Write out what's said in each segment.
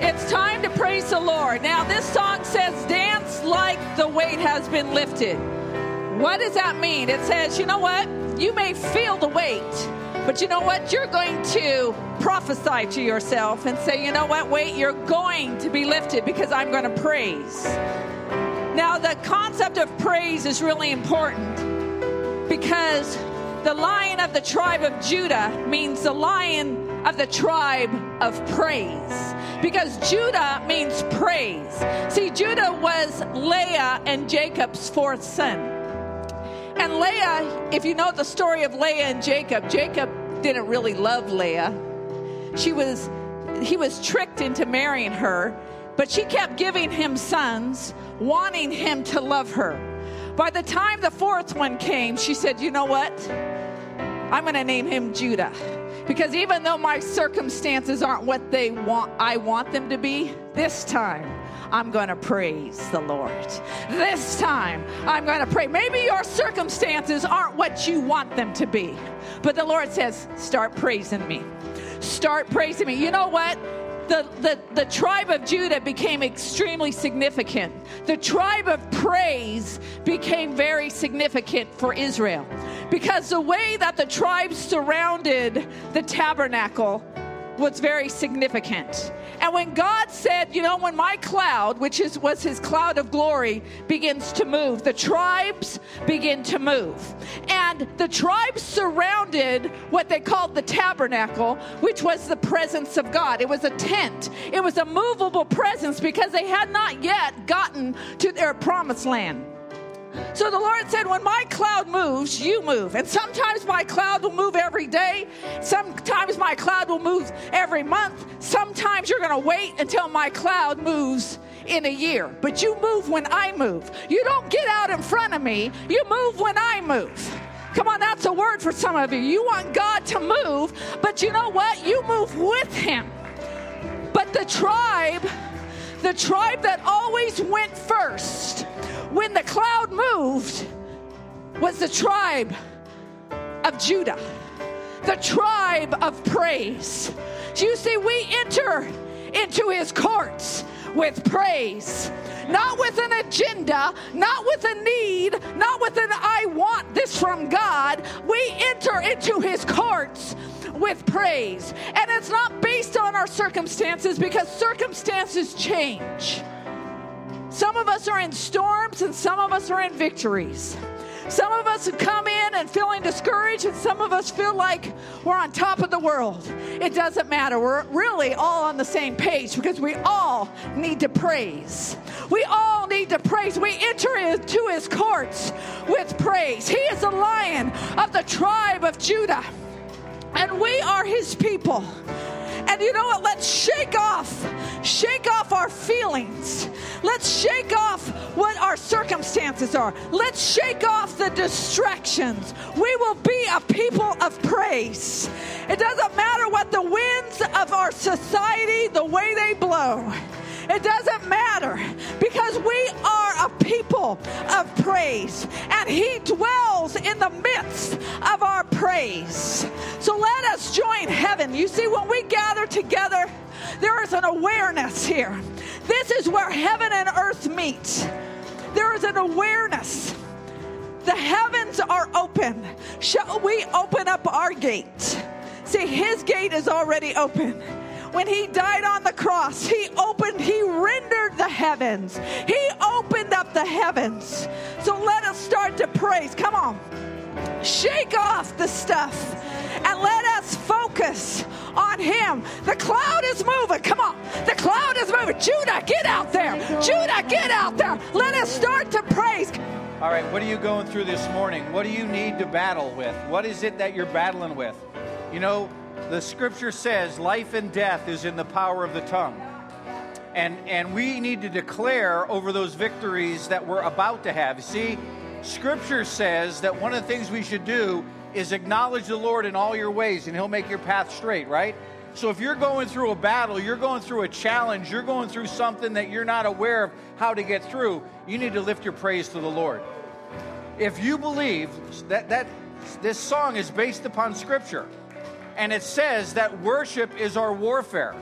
It's time to praise the Lord. Now, this song says, Dance like the weight has been lifted. What does that mean? It says, You know what? You may feel the weight, but you know what? You're going to prophesy to yourself and say, You know what? Wait, you're going to be lifted because I'm going to praise. Now, the concept of praise is really important because the lion of the tribe of Judah means the lion of the tribe of praise because Judah means praise. See, Judah was Leah and Jacob's fourth son. And Leah, if you know the story of Leah and Jacob, Jacob didn't really love Leah. She was he was tricked into marrying her, but she kept giving him sons, wanting him to love her. By the time the fourth one came, she said, "You know what? I'm going to name him Judah." Because even though my circumstances aren't what they want I want them to be, this time I'm going to praise the Lord. This time I'm going to pray. Maybe your circumstances aren't what you want them to be. But the Lord says, start praising me. Start praising me. You know what? The, the, the tribe of Judah became extremely significant. The tribe of praise became very significant for Israel because the way that the tribes surrounded the tabernacle was very significant. And when God said, you know, when my cloud, which is was his cloud of glory, begins to move, the tribes begin to move. And the tribes surrounded what they called the tabernacle, which was the presence of God. It was a tent. It was a movable presence because they had not yet gotten to their promised land. So the Lord said, When my cloud moves, you move. And sometimes my cloud will move every day. Sometimes my cloud will move every month. Sometimes you're going to wait until my cloud moves in a year. But you move when I move. You don't get out in front of me, you move when I move. Come on, that's a word for some of you. You want God to move, but you know what? You move with Him. But the tribe, the tribe that always went first, when the cloud moved was the tribe of Judah, the tribe of praise. You see, we enter into his courts with praise, not with an agenda, not with a need, not with an I want this from God. We enter into his courts with praise. And it's not based on our circumstances because circumstances change. Some of us are in storms and some of us are in victories. Some of us have come in and feeling discouraged, and some of us feel like we're on top of the world. It doesn't matter. We're really all on the same page because we all need to praise. We all need to praise. We enter into his courts with praise. He is the lion of the tribe of Judah, and we are his people. And you know what? Let's shake off, shake off our feelings. Let's shake off what our circumstances are. Let's shake off the distractions. We will be a people of praise. It doesn't matter what the winds of our society, the way they blow. It doesn't matter because we are a people of praise and He dwells in the midst of our praise. So let us join heaven. You see, when we gather together, there is an awareness here. This is where heaven and earth meet. There is an awareness. The heavens are open. Shall we open up our gate? See, his gate is already open when he died on the cross, he opened, he rendered the heavens. He opened up the heavens. So let us start to praise. Come on. Shake off the stuff and let us focus on him. The cloud is moving. Come on. The cloud is moving. Judah, get out there. Judah, get out there. Let us start to praise. All right, what are you going through this morning? What do you need to battle with? What is it that you're battling with? You know, the scripture says life and death is in the power of the tongue. And, and we need to declare over those victories that we're about to have. See, scripture says that one of the things we should do is acknowledge the Lord in all your ways, and He'll make your path straight, right? So if you're going through a battle, you're going through a challenge, you're going through something that you're not aware of how to get through, you need to lift your praise to the Lord. If you believe that, that this song is based upon scripture, and it says that worship is our warfare.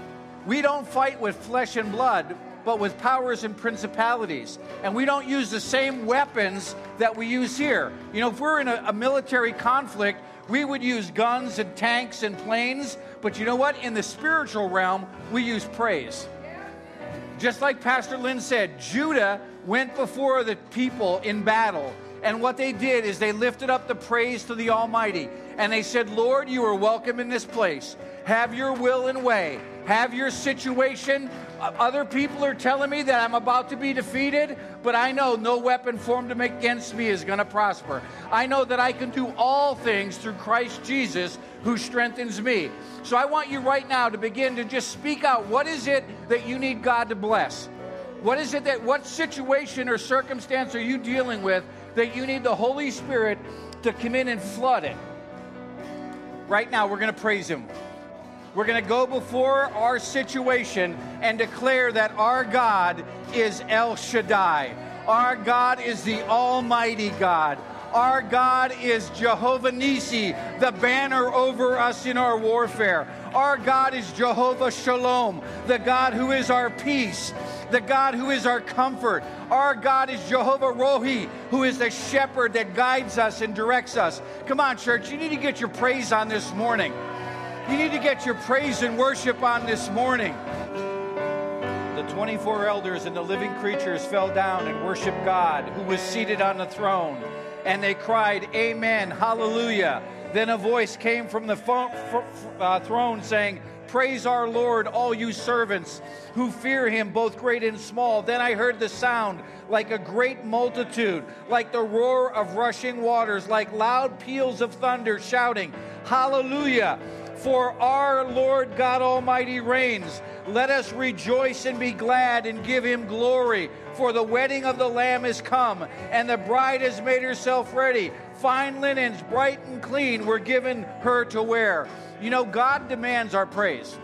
We don't fight with flesh and blood, but with powers and principalities. And we don't use the same weapons that we use here. You know, if we're in a, a military conflict, we would use guns and tanks and planes, but you know what? In the spiritual realm, we use praise. Just like Pastor Lynn said, Judah went before the people in battle. And what they did is they lifted up the praise to the Almighty. And they said, Lord, you are welcome in this place. Have your will and way. Have your situation. Other people are telling me that I'm about to be defeated, but I know no weapon formed against me is going to prosper. I know that I can do all things through Christ Jesus who strengthens me. So I want you right now to begin to just speak out what is it that you need God to bless? What is it that, what situation or circumstance are you dealing with that you need the Holy Spirit to come in and flood it? Right now, we're going to praise Him. We're going to go before our situation and declare that our God is El Shaddai. Our God is the Almighty God. Our God is Jehovah Nisi, the banner over us in our warfare. Our God is Jehovah Shalom, the God who is our peace, the God who is our comfort. Our God is Jehovah Rohi, who is the shepherd that guides us and directs us. Come on, church, you need to get your praise on this morning. You need to get your praise and worship on this morning. The 24 elders and the living creatures fell down and worshiped God, who was seated on the throne. And they cried, Amen, Hallelujah. Then a voice came from the uh, throne saying, Praise our Lord, all you servants who fear him, both great and small. Then I heard the sound like a great multitude, like the roar of rushing waters, like loud peals of thunder, shouting, Hallelujah! For our Lord God Almighty reigns. Let us rejoice and be glad and give him glory. For the wedding of the Lamb is come, and the bride has made herself ready. Fine linens, bright and clean, were given her to wear. You know, God demands our praise.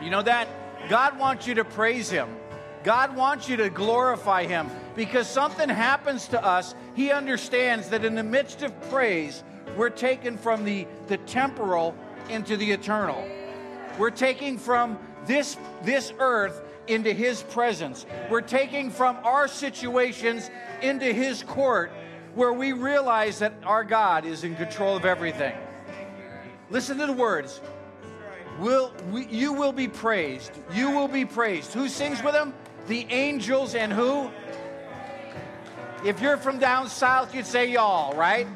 You know that? God wants you to praise him. God wants you to glorify him because something happens to us. He understands that in the midst of praise, we're taken from the, the temporal into the eternal. We're taking from this, this earth into His presence. We're taking from our situations into His court where we realize that our God is in control of everything. Listen to the words. Will, we, you will be praised. You will be praised. Who sings with them? The angels and who? If you're from down south, you'd say y'all, right?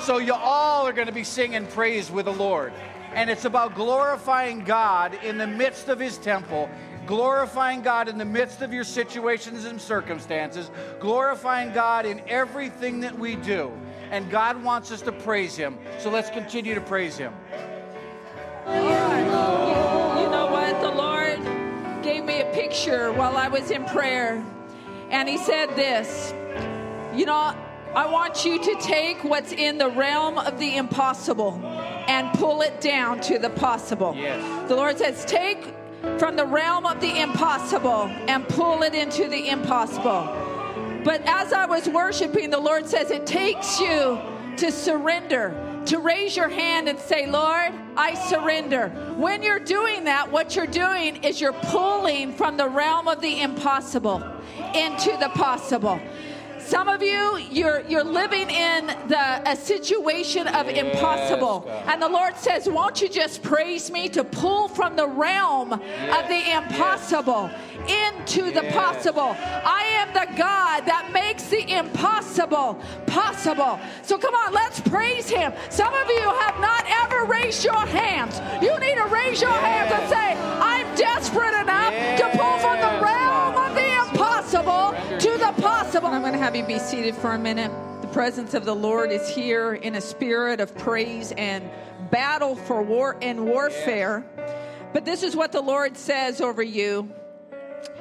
So you all are going to be singing praise with the Lord and it's about glorifying God in the midst of His temple, glorifying God in the midst of your situations and circumstances, glorifying God in everything that we do. And God wants us to praise Him. So let's continue to praise Him. You, you know what? The Lord gave me a picture while I was in prayer, and He said this. You know, I want you to take what's in the realm of the impossible and pull it down to the possible. Yes. The Lord says, take from the realm of the impossible and pull it into the impossible. But as I was worshiping, the Lord says, it takes you to surrender, to raise your hand and say, Lord, I surrender. When you're doing that, what you're doing is you're pulling from the realm of the impossible into the possible. Some of you, you're you're living in the a situation of yes, impossible. God. And the Lord says, Won't you just praise me to pull from the realm yes, of the impossible yes. into the possible? I am the God that makes the impossible possible. So come on, let's praise him. Some of you have not ever raised your hands. You need to raise your hands and say, I'm desperate enough to pull from the realm possible. I'm going to have you be seated for a minute. The presence of the Lord is here in a spirit of praise and battle for war and warfare. But this is what the Lord says over you.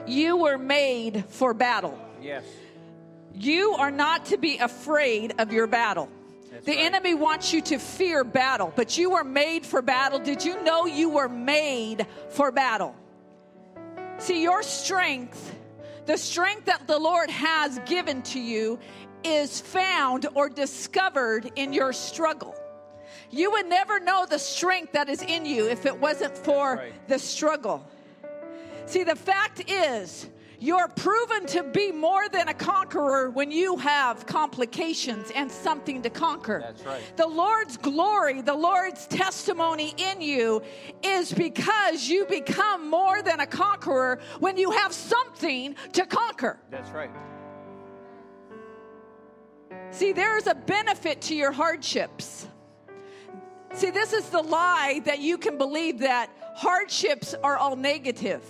You were made for battle. Yes. You are not to be afraid of your battle. That's the right. enemy wants you to fear battle, but you were made for battle. Did you know you were made for battle? See, your strength the strength that the Lord has given to you is found or discovered in your struggle. You would never know the strength that is in you if it wasn't for right. the struggle. See, the fact is, you're proven to be more than a conqueror when you have complications and something to conquer. That's right. The Lord's glory, the Lord's testimony in you is because you become more than a conqueror when you have something to conquer. That's right. See, there's a benefit to your hardships. See, this is the lie that you can believe that hardships are all negative,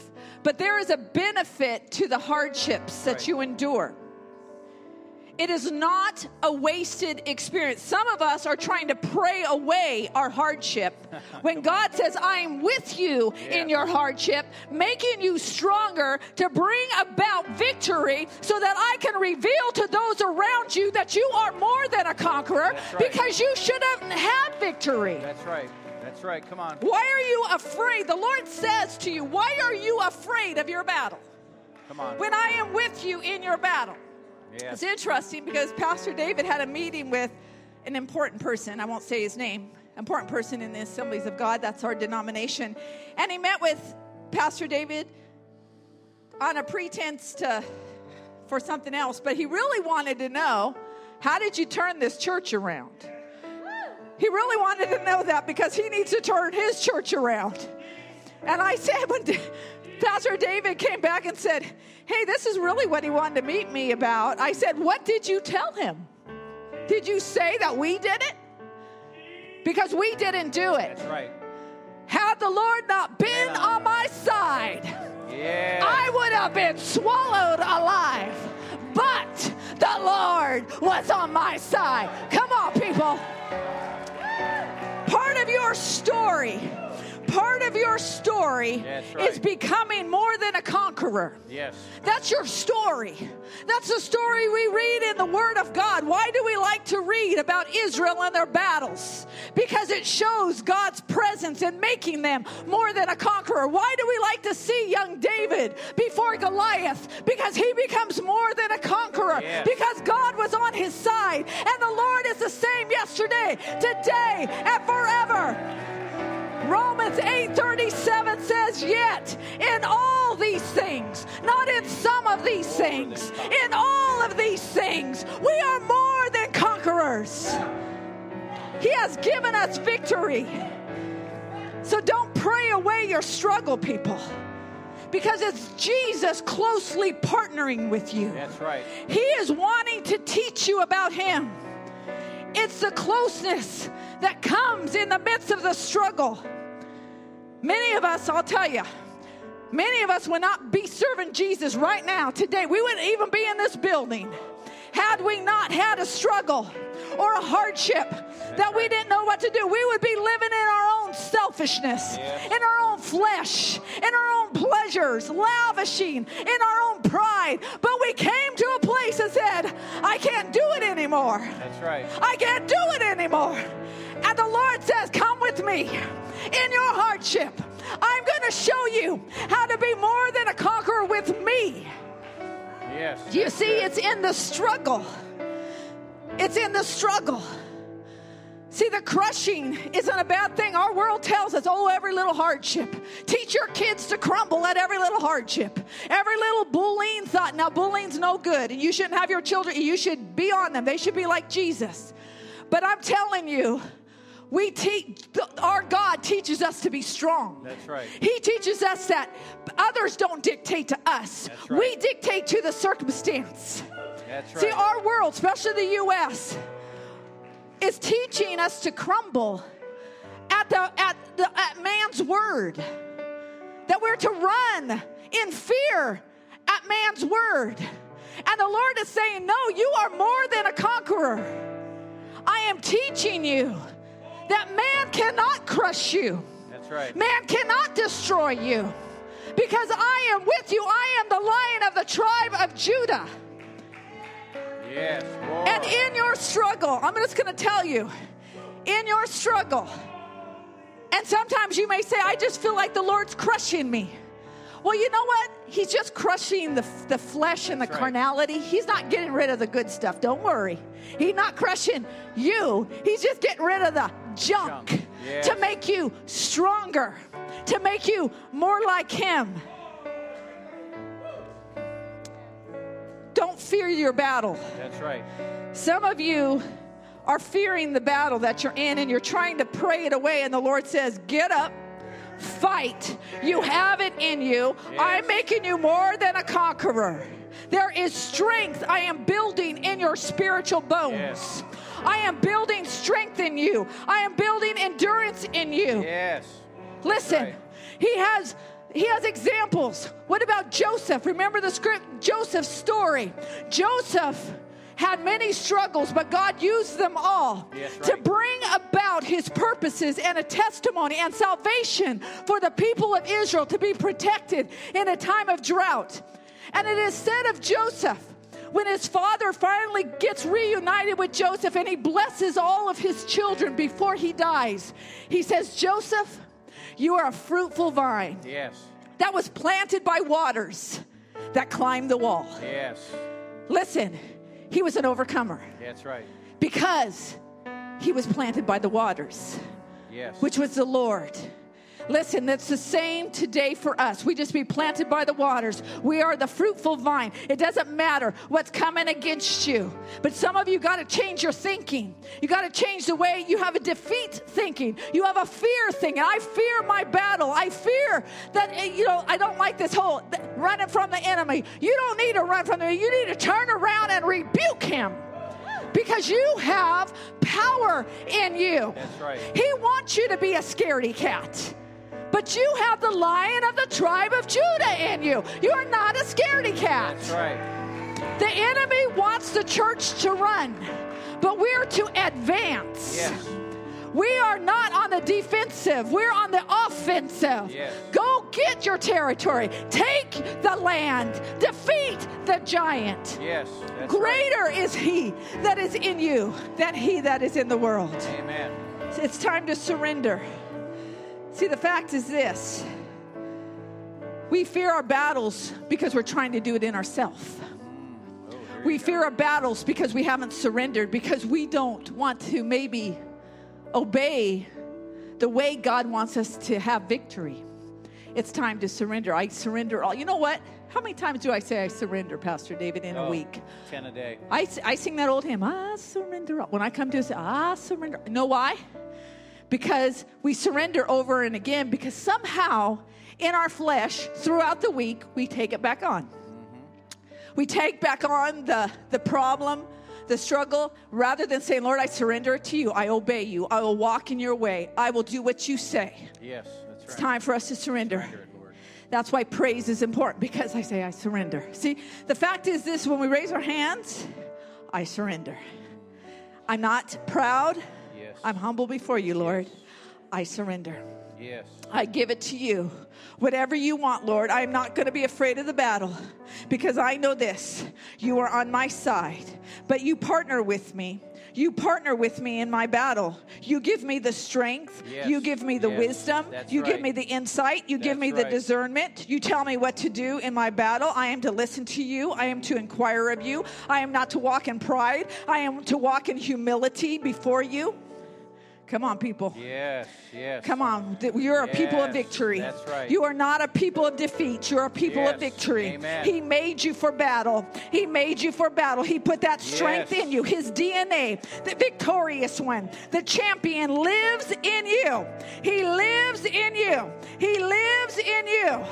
but there is a benefit to the hardships that Right. you endure. It is not a wasted experience. Some of us are trying to pray away our hardship when God says, I am with you in your hardship, making you stronger to bring about victory so that I can reveal to those around you that you are more than a conqueror right. because you should have had victory. That's right. That's right. Come on. Why are you afraid? The Lord says to you, Why are you afraid of your battle? Come on. When I am with you in your battle. Yes. It's interesting because Pastor David had a meeting with an important person. I won't say his name. Important person in the Assemblies of God. That's our denomination. And he met with Pastor David on a pretense to for something else, but he really wanted to know how did you turn this church around? He really wanted to know that because he needs to turn his church around. And I said, when Pastor David came back and said, Hey, this is really what he wanted to meet me about. I said, What did you tell him? Did you say that we did it? Because we didn't do it. That's right. Had the Lord not been on my side, Yeah. I would have been swallowed alive. But the Lord was on my side. Come on, people. Part of your story, part of your story right. is becoming more than a conqueror. yes. That's your story. That's the story we read in the Word of God. Why do we like to read about Israel and their battles? Because it shows God's presence in making them more than a conqueror. Why do we like to see young David before Goliath? Because he becomes more than a conqueror. Yes. Because God was on his side. And the Lord is the same yesterday, today, and forever. Romans 8:37 says, "Yet in all these things, not in some of these things, in all of these things, we are more than conquerors." He has given us victory. So don't pray away your struggle, people. Because it's Jesus closely partnering with you. That's right. He is wanting to teach you about Him. It's the closeness that comes in the midst of the struggle. Many of us, I'll tell you, many of us would not be serving Jesus right now, today. We wouldn't even be in this building had we not had a struggle or a hardship that we didn't know what to do. We would be living in our own selfishness, Yes. in our own flesh, in our own pleasures, lavishing in our own pride. But we came to a place and said, I can't do it anymore. That's right. I can't do it anymore. And the Lord says, Come with me in your hardship. I'm going to show you how to be more than a conqueror with me. Yes. You see, it's in the struggle. It's in the struggle. See, the crushing isn't a bad thing. Our world tells us, oh, every little hardship. Teach your kids to crumble at every little hardship. Every little bullying thought. Now, bullying's no good, and you shouldn't have your children, you should be on them. They should be like Jesus. But I'm telling you, we teach, our God teaches us to be strong. That's right. He teaches us that others don't dictate to us. That's right. We dictate to the circumstance. That's right. See, our world, especially the U.S., is teaching us to crumble at the at the at man's word. That we're to run in fear at man's word. And the Lord is saying, No, you are more than a conqueror. I am teaching you that man cannot crush you. That's right. Man cannot destroy you because I am with you. I am the lion of the tribe of Judah. Yes. Lord. And in your struggle, I'm just going to tell you, in your struggle, and sometimes you may say, I just feel like the Lord's crushing me. Well, you know what? He's just crushing the, the flesh and the That's right. carnality. He's not getting rid of the good stuff. Don't worry. He's not crushing you. He's just getting rid of the junk, Junk. Yes. to make you stronger, to make you more like Him. Don't fear your battle. That's right. Some of you are fearing the battle that you're in and you're trying to pray it away, and the Lord says, Get up, fight. You have it in you. I'm making you more than a conqueror. There is strength I am building in your spiritual bones. Yes. I am building strength in you. I am building endurance in you. Yes. Listen, right. he has he has examples. What about Joseph? Remember the script Joseph's story. Joseph had many struggles, but God used them all Yes, to bring about his purposes and a testimony and salvation for the people of Israel to be protected in a time of drought. And it is said of Joseph, when his father finally gets reunited with Joseph and he blesses all of his children before he dies, he says, Joseph, you are a fruitful vine Yes. that was planted by waters that climbed the wall. Yes. Listen, he was an overcomer That's right. because he was planted by the waters, Yes. which was the Lord. Listen, that's the same today for us. We just be planted by the waters. We are the fruitful vine. It doesn't matter what's coming against you. But some of you got to change your thinking. You got to change the way you have a defeat thinking. You have a fear thinking. I fear my battle. I fear that, eh, you know, I don't like this whole running from the enemy. You don't need to run from the enemy. You need to turn around and rebuke him because you have power in you. That's right. He wants you to be a scaredy cat. But you have the lion of the tribe of Judah in you. You are not a scaredy cat. That's right. The enemy wants the church to run, but we're to advance. Yes. We are not on the defensive, we're on the offensive. Yes. Go get your territory, take the land, defeat the giant. Yes. That's Greater is he that is in you than he that is in the world. Amen. It's time to surrender. See, the fact is this we fear our battles because we're trying to do it in ourselves. Oh, We go. fear our battles because we haven't surrendered, because we don't want to maybe obey the way God wants us to have victory. It's time to surrender. I surrender all. You know what? How many times do I say I surrender, Pastor David, in a Oh, week? Ten a day. I, I sing that old hymn, I surrender. all. When I come to say, I surrender. You know why? Because we surrender over and again, because somehow in our flesh, throughout the week, we take it back on. Mm-hmm. We take back on the, the problem, the struggle, rather than saying, Lord, I surrender it to you. I obey you. I will walk in your way. I will do what you say. Yes. That's right. It's time for us to surrender. Surrender. That's why praise is important because I say I surrender. See, the fact is this when we raise our hands, I surrender. I'm not proud. Yes. I'm humble before you, Lord. I surrender. Yes. I give it to you. Whatever you want, Lord, I'm not going to be afraid of the battle because I know this. You are on my side, but you partner with me. You partner with me in my battle. You give me the strength. Yes. You give me the Yes. wisdom. That's you give me the insight. You give That's me the right. discernment. You tell me what to do in my battle. I am to listen to you. I am to inquire of you. I am not to walk in pride. I am to walk in humility before you. Come on, people. Yes. Yes. Come on, you're a people of victory. that's right. You are not a people of defeat. You're a people of victory. amen. He made you for battle. He made you for battle. He put that strength Yes. in you. His DNA, the victorious one, the champion lives in you. He lives in you. He lives in you.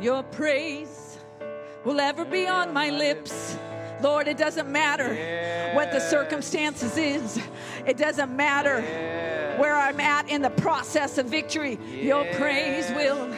Your praise will ever be on my lips. Lord, it doesn't matter what the circumstances is. It doesn't matter Yes. where I'm at in the process of victory. Your praise will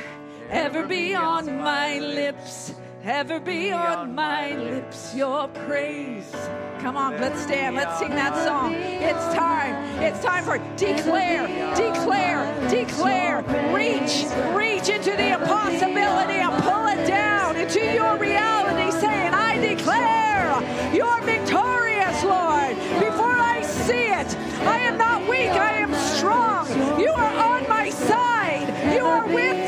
ever be on my lips. Ever be on my lips. Your praise. Come on, let's stand. Let's sing that song. It's time. It's time for declare, declare, declare. Reach, reach into the impossibility and pull it down into your reality, saying, I declare you're victorious, Lord. Before I see it, I am not weak, I am strong. You are on my side. You are with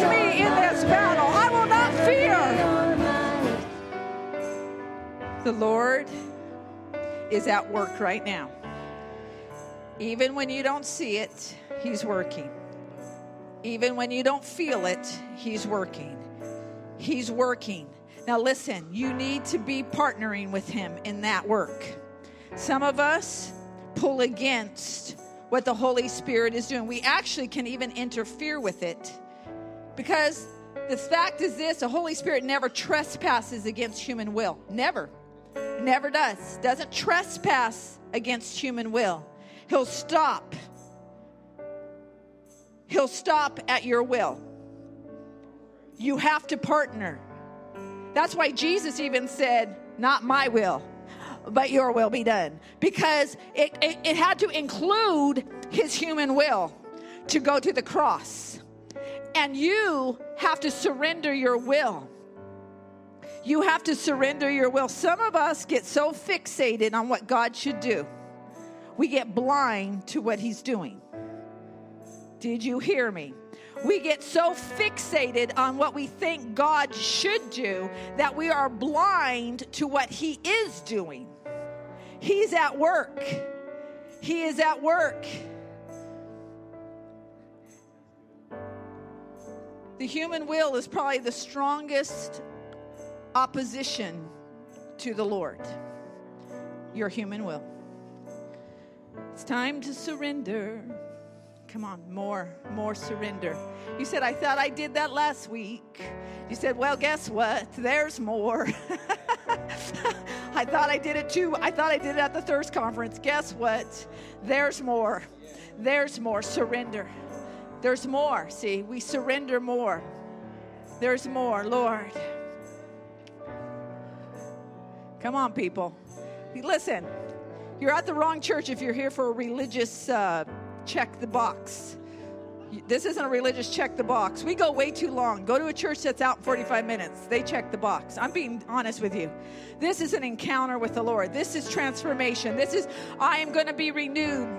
The Lord is at work right now. Even when you don't see it, He's working. Even when you don't feel it, He's working. He's working. Now, listen, you need to be partnering with Him in that work. Some of us pull against what the Holy Spirit is doing. We actually can even interfere with it because the fact is this the Holy Spirit never trespasses against human will. Never. Never does. Doesn't trespass against human will. He'll stop. He'll stop at your will. You have to partner. That's why Jesus even said, Not my will, but your will be done. Because it, it, it had to include his human will to go to the cross. And you have to surrender your will. You have to surrender your will. Some of us get so fixated on what God should do, we get blind to what He's doing. Did you hear me? We get so fixated on what we think God should do that we are blind to what He is doing. He's at work. He is at work. The human will is probably the strongest opposition to the Lord. Your human will. It's time to surrender. Come on, more, more surrender. You said, I thought I did that last week. You said, Well, guess what? There's more. I thought I did it too. I thought I did it at the Thirst Conference. Guess what? There's more. There's more. Surrender. There's more. See, we surrender more. There's more, Lord. Come on, people. Listen, you're at the wrong church if you're here for a religious uh, check the box. This isn't a religious check the box. We go way too long. Go to a church that's out in 45 minutes. They check the box. I'm being honest with you. This is an encounter with the Lord. This is transformation. This is, I am going to be renewed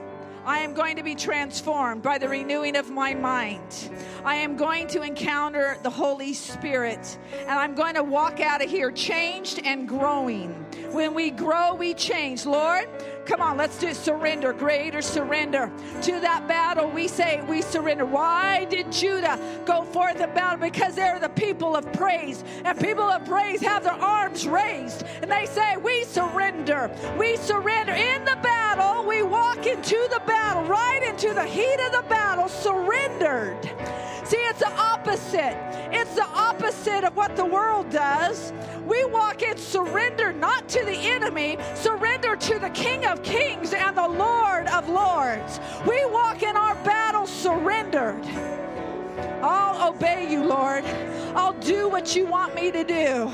I am going to be transformed by the renewing of my mind. I am going to encounter the Holy Spirit and I'm going to walk out of here changed and growing. When we grow, we change. Lord, Come on, let's do surrender, greater surrender. To that battle, we say we surrender. Why did Judah go forth the battle? Because they're the people of praise. And people of praise have their arms raised. And they say, We surrender. We surrender. In the battle, we walk into the battle, right into the heat of the battle, surrendered. See, it's the opposite. It's the opposite of what the world does. We walk in surrender not to the enemy, surrender to the King of Kings and the Lord of Lords. We walk in our battle surrendered. I'll obey you, Lord. I'll do what you want me to do.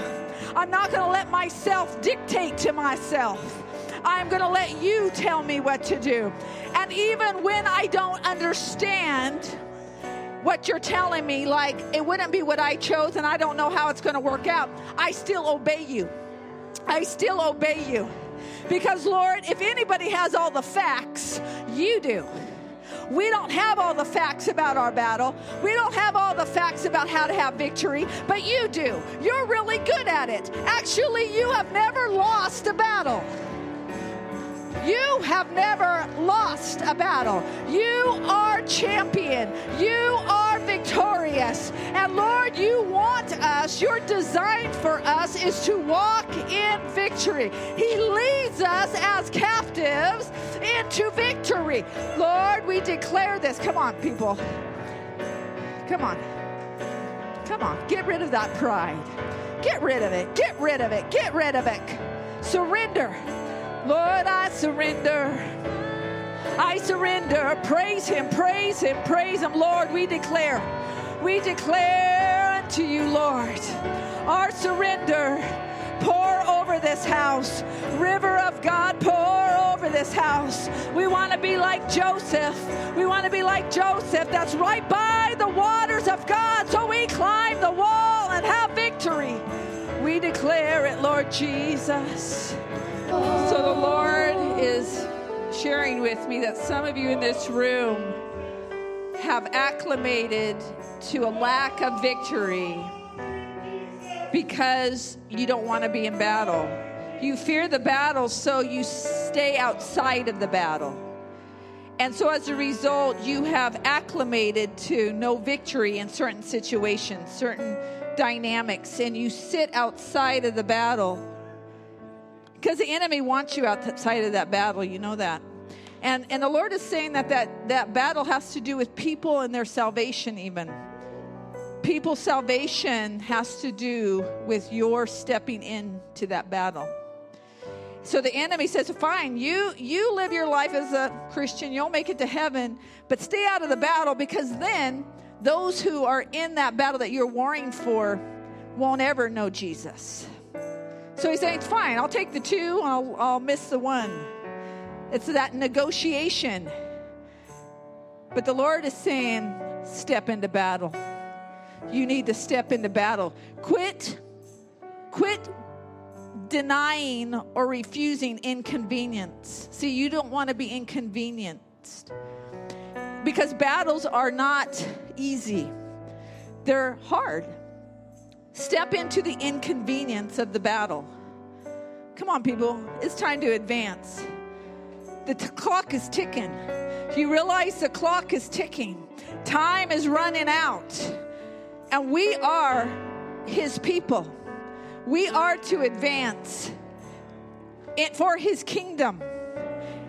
I'm not going to let myself dictate to myself. I'm going to let you tell me what to do. And even when I don't understand, what you're telling me, like it wouldn't be what I chose and I don't know how it's going to work out, I still obey you. I still obey you. Because, Lord, if anybody has all the facts, you do. We don't have all the facts about our battle. We don't have all the facts about how to have victory, but you do. You're really good at it. Actually, you have never lost a battle. You have never lost a battle. You are champion. You are victorious. And Lord, you want us, your design for us is to walk in victory. He leads us as captives into victory. Lord, we declare this. Come on, people. Come on. Come on. Get rid of that pride. Get rid of it. Get rid of it. Get rid of it. Surrender. Lord, I surrender. I surrender. Praise Him, praise Him, praise Him. Lord, we declare, we declare unto you, Lord, our surrender. Pour over this house. River of God, pour over this house. We want to be like Joseph. We want to be like Joseph that's right by the waters of God. So we climb the wall and have victory. We declare it, Lord Jesus. So the Lord is sharing with me that some of you in this room have acclimated to a lack of victory because you don't want to be in battle. You fear the battle, so you stay outside of the battle. And so as a result, you have acclimated to no victory in certain situations, certain dynamics, and you sit outside of the battle. Because the enemy wants you outside of that battle, you know that. And, and the Lord is saying that, that that battle has to do with people and their salvation, even. People's salvation has to do with your stepping into that battle. So the enemy says, "Fine, you you live your life as a Christian, you'll make it to heaven, but stay out of the battle because then those who are in that battle that you're warring for won't ever know Jesus." So he's saying, it's "Fine, I'll take the two, I'll I'll miss the one." It's that negotiation. But the Lord is saying, "Step into battle." You need to step into battle. Quit quit denying or refusing inconvenience. See, you don't want to be inconvenienced because battles are not easy, they're hard. Step into the inconvenience of the battle. Come on, people, it's time to advance. The t- clock is ticking. You realize the clock is ticking, time is running out, and we are His people. We are to advance it for his kingdom.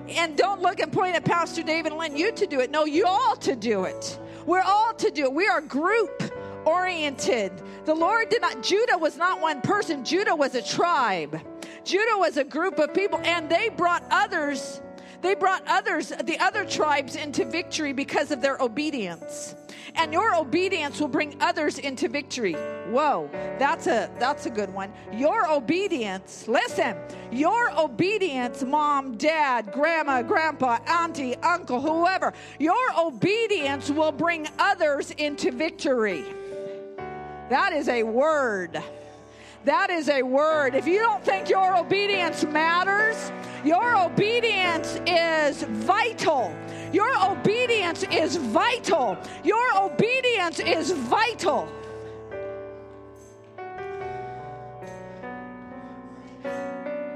And don't look and point at Pastor David and Lynn, you to do it. No, you all to do it. We're all to do it. We are a group oriented. The Lord did not, Judah was not one person, Judah was a tribe. Judah was a group of people, and they brought others, they brought others, the other tribes into victory because of their obedience and your obedience will bring others into victory. Whoa, that's a that's a good one. Your obedience, listen, your obedience, mom, dad, grandma, grandpa, auntie, uncle, whoever, your obedience will bring others into victory. That is a word. That is a word. If you don't think your obedience matters, your obedience is vital your obedience is vital. Your obedience is vital.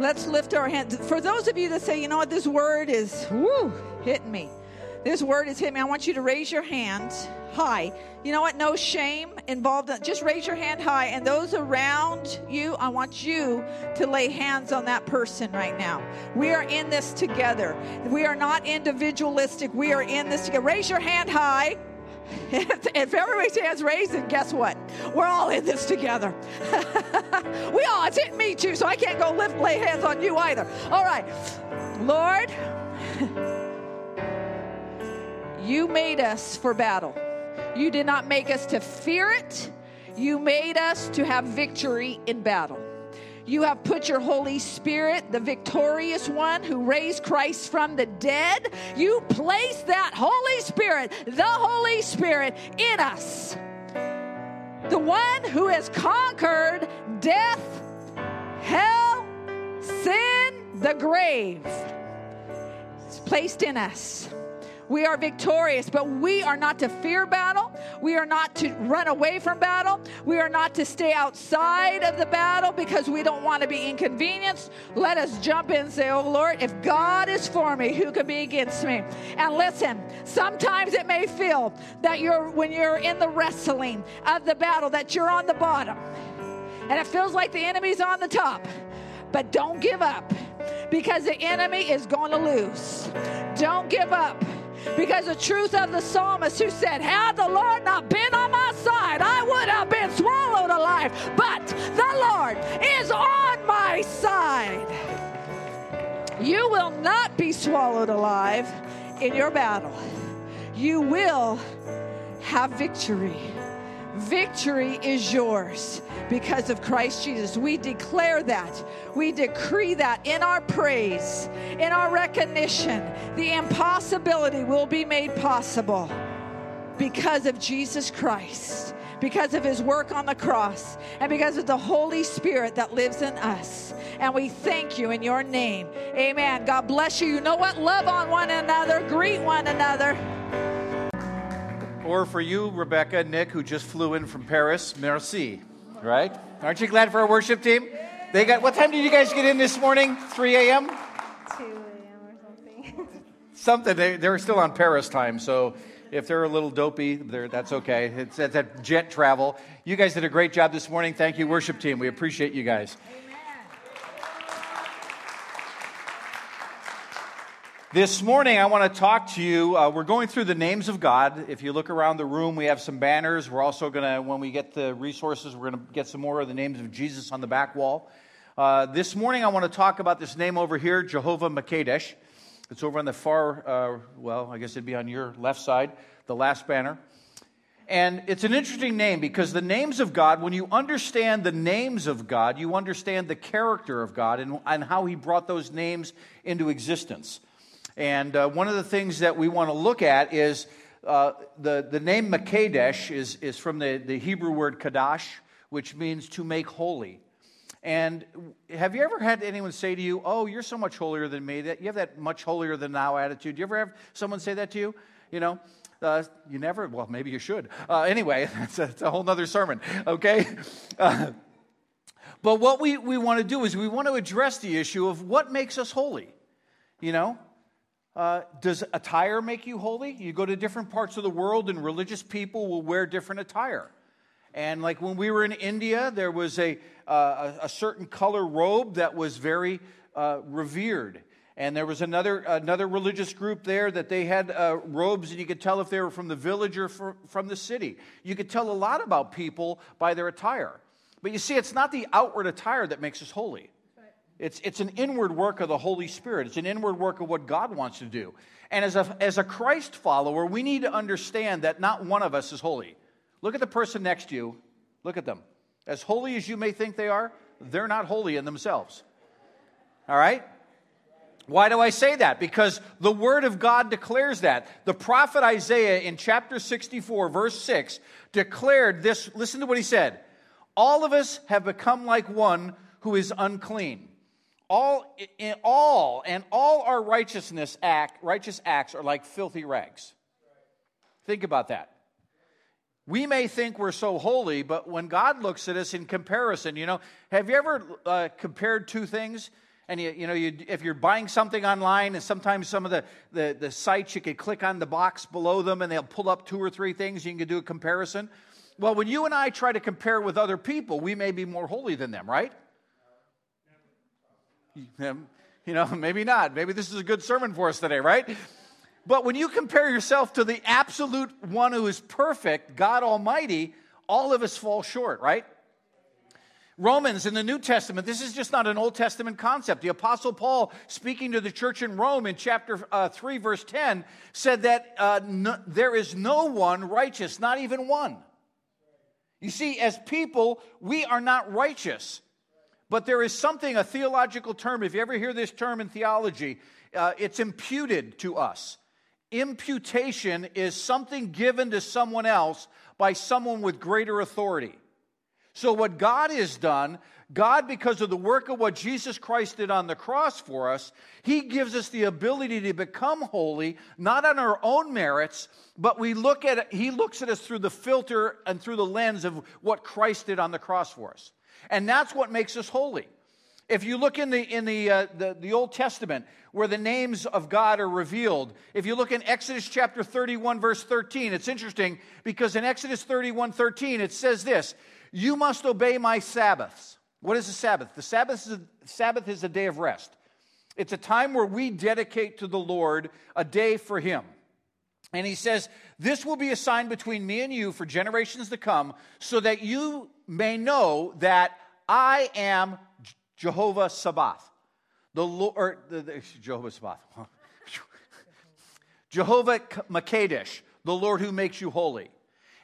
Let's lift our hands. For those of you that say, you know what, this word is woo, hitting me. This word is hitting me. I want you to raise your hands high. You know what? No shame involved. Just raise your hand high. And those around you, I want you to lay hands on that person right now. We are in this together. We are not individualistic. We are in this together. Raise your hand high. If, everybody's hands raised, then guess what? We're all in this together. we all, it's hitting me too, so I can't go lift, lay hands on you either. All right. Lord, you made us for battle. You did not make us to fear it. You made us to have victory in battle. You have put your Holy Spirit, the victorious one who raised Christ from the dead. You place that Holy Spirit, the Holy Spirit, in us. The one who has conquered death, hell, sin, the grave. It's placed in us. We are victorious, but we are not to fear battle. We are not to run away from battle. We are not to stay outside of the battle because we don't want to be inconvenienced. Let us jump in and say, Oh Lord, if God is for me, who can be against me? And listen, sometimes it may feel that you're, when you're in the wrestling of the battle, that you're on the bottom. And it feels like the enemy's on the top. But don't give up because the enemy is going to lose. Don't give up because the truth of the psalmist who said, Had the Lord not been on my side, I would have been swallowed alive. But the Lord is on my side. You will not be swallowed alive in your battle. You will have victory. Victory is yours because of Christ Jesus. We declare that. We decree that in our praise, in our recognition. The impossibility will be made possible because of Jesus Christ, because of his work on the cross, and because of the Holy Spirit that lives in us. And we thank you in your name. Amen. God bless you. You know what? Love on one another, greet one another. Or for you, Rebecca, Nick, who just flew in from Paris, merci right? Aren't you glad for our worship team? They got what time did you guys get in this morning? 3 a.m. 2 a.m. or something. something. They, they're still on Paris time, so if they're a little dopey, that's okay. It's at that jet travel. You guys did a great job this morning. Thank you, worship team. We appreciate you guys. This morning, I want to talk to you. Uh, we're going through the names of God. If you look around the room, we have some banners. We're also going to, when we get the resources, we're going to get some more of the names of Jesus on the back wall. Uh, this morning, I want to talk about this name over here, Jehovah Makedesh. It's over on the far, uh, well, I guess it'd be on your left side, the last banner. And it's an interesting name because the names of God, when you understand the names of God, you understand the character of God and, and how He brought those names into existence. And uh, one of the things that we want to look at is uh, the, the name Makadesh is, is from the, the Hebrew word Kadash, which means to make holy. And have you ever had anyone say to you, Oh, you're so much holier than me? That You have that much holier than now attitude. Do you ever have someone say that to you? You know, uh, you never, well, maybe you should. Uh, anyway, that's a, that's a, whole other sermon, okay? Uh, but what we, we want to do is we want to address the issue of what makes us holy. You know, uh, does attire make you holy? You go to different parts of the world, and religious people will wear different attire. And like when we were in India, there was a, uh, a, certain color robe that was very uh, revered. And there was another, another religious group there that they had uh, robes, and you could tell if they were from the village or from the city. You could tell a lot about people by their attire. But you see, it's not the outward attire that makes us holy. It's, it's an inward work of the Holy Spirit. It's an inward work of what God wants to do. And as a, as a Christ follower, we need to understand that not one of us is holy. Look at the person next to you. Look at them. As holy as you may think they are, they're not holy in themselves. All right? Why do I say that? Because the Word of God declares that. The prophet Isaiah in chapter 64, verse 6, declared this. Listen to what he said All of us have become like one who is unclean all in all and all our righteousness act righteous acts are like filthy rags. Think about that. We may think we're so holy but when god looks at us in comparison you know have you ever uh, compared two things? And you, you know you, if you're buying something online and sometimes some of the, the, the sites you can click on the box below them and they'll pull up two or three things you can do a comparison. Well when you and i try to compare with other people we may be more holy than them right you know, maybe not. Maybe this is a good sermon for us today, right? But when you compare yourself to the absolute one who is perfect, God Almighty, all of us fall short, right? Romans in the New Testament, this is just not an Old Testament concept. The Apostle Paul, speaking to the church in Rome in chapter uh, 3, verse 10, said that uh, no, there is no one righteous, not even one. You see, as people, we are not righteous. But there is something, a theological term, if you ever hear this term in theology, uh, it's imputed to us. Imputation is something given to someone else by someone with greater authority. So, what God has done, God, because of the work of what Jesus Christ did on the cross for us, He gives us the ability to become holy, not on our own merits, but we look at it, He looks at us through the filter and through the lens of what Christ did on the cross for us. And that's what makes us holy. If you look in the, in the, uh, the, the, Old Testament where the names of God are revealed, if you look in Exodus chapter 31, verse 13, it's interesting because in Exodus 31, 13, it says this You must obey my Sabbaths. What is a Sabbath? The Sabbath is a, Sabbath is a day of rest. It's a time where we dedicate to the Lord a day for Him. And He says, This will be a sign between me and you for generations to come, so that you may know that I am Jehovah Sabbath. The Lord, the, the, Jehovah Sabbath. Jehovah Makadesh, the Lord who makes you holy.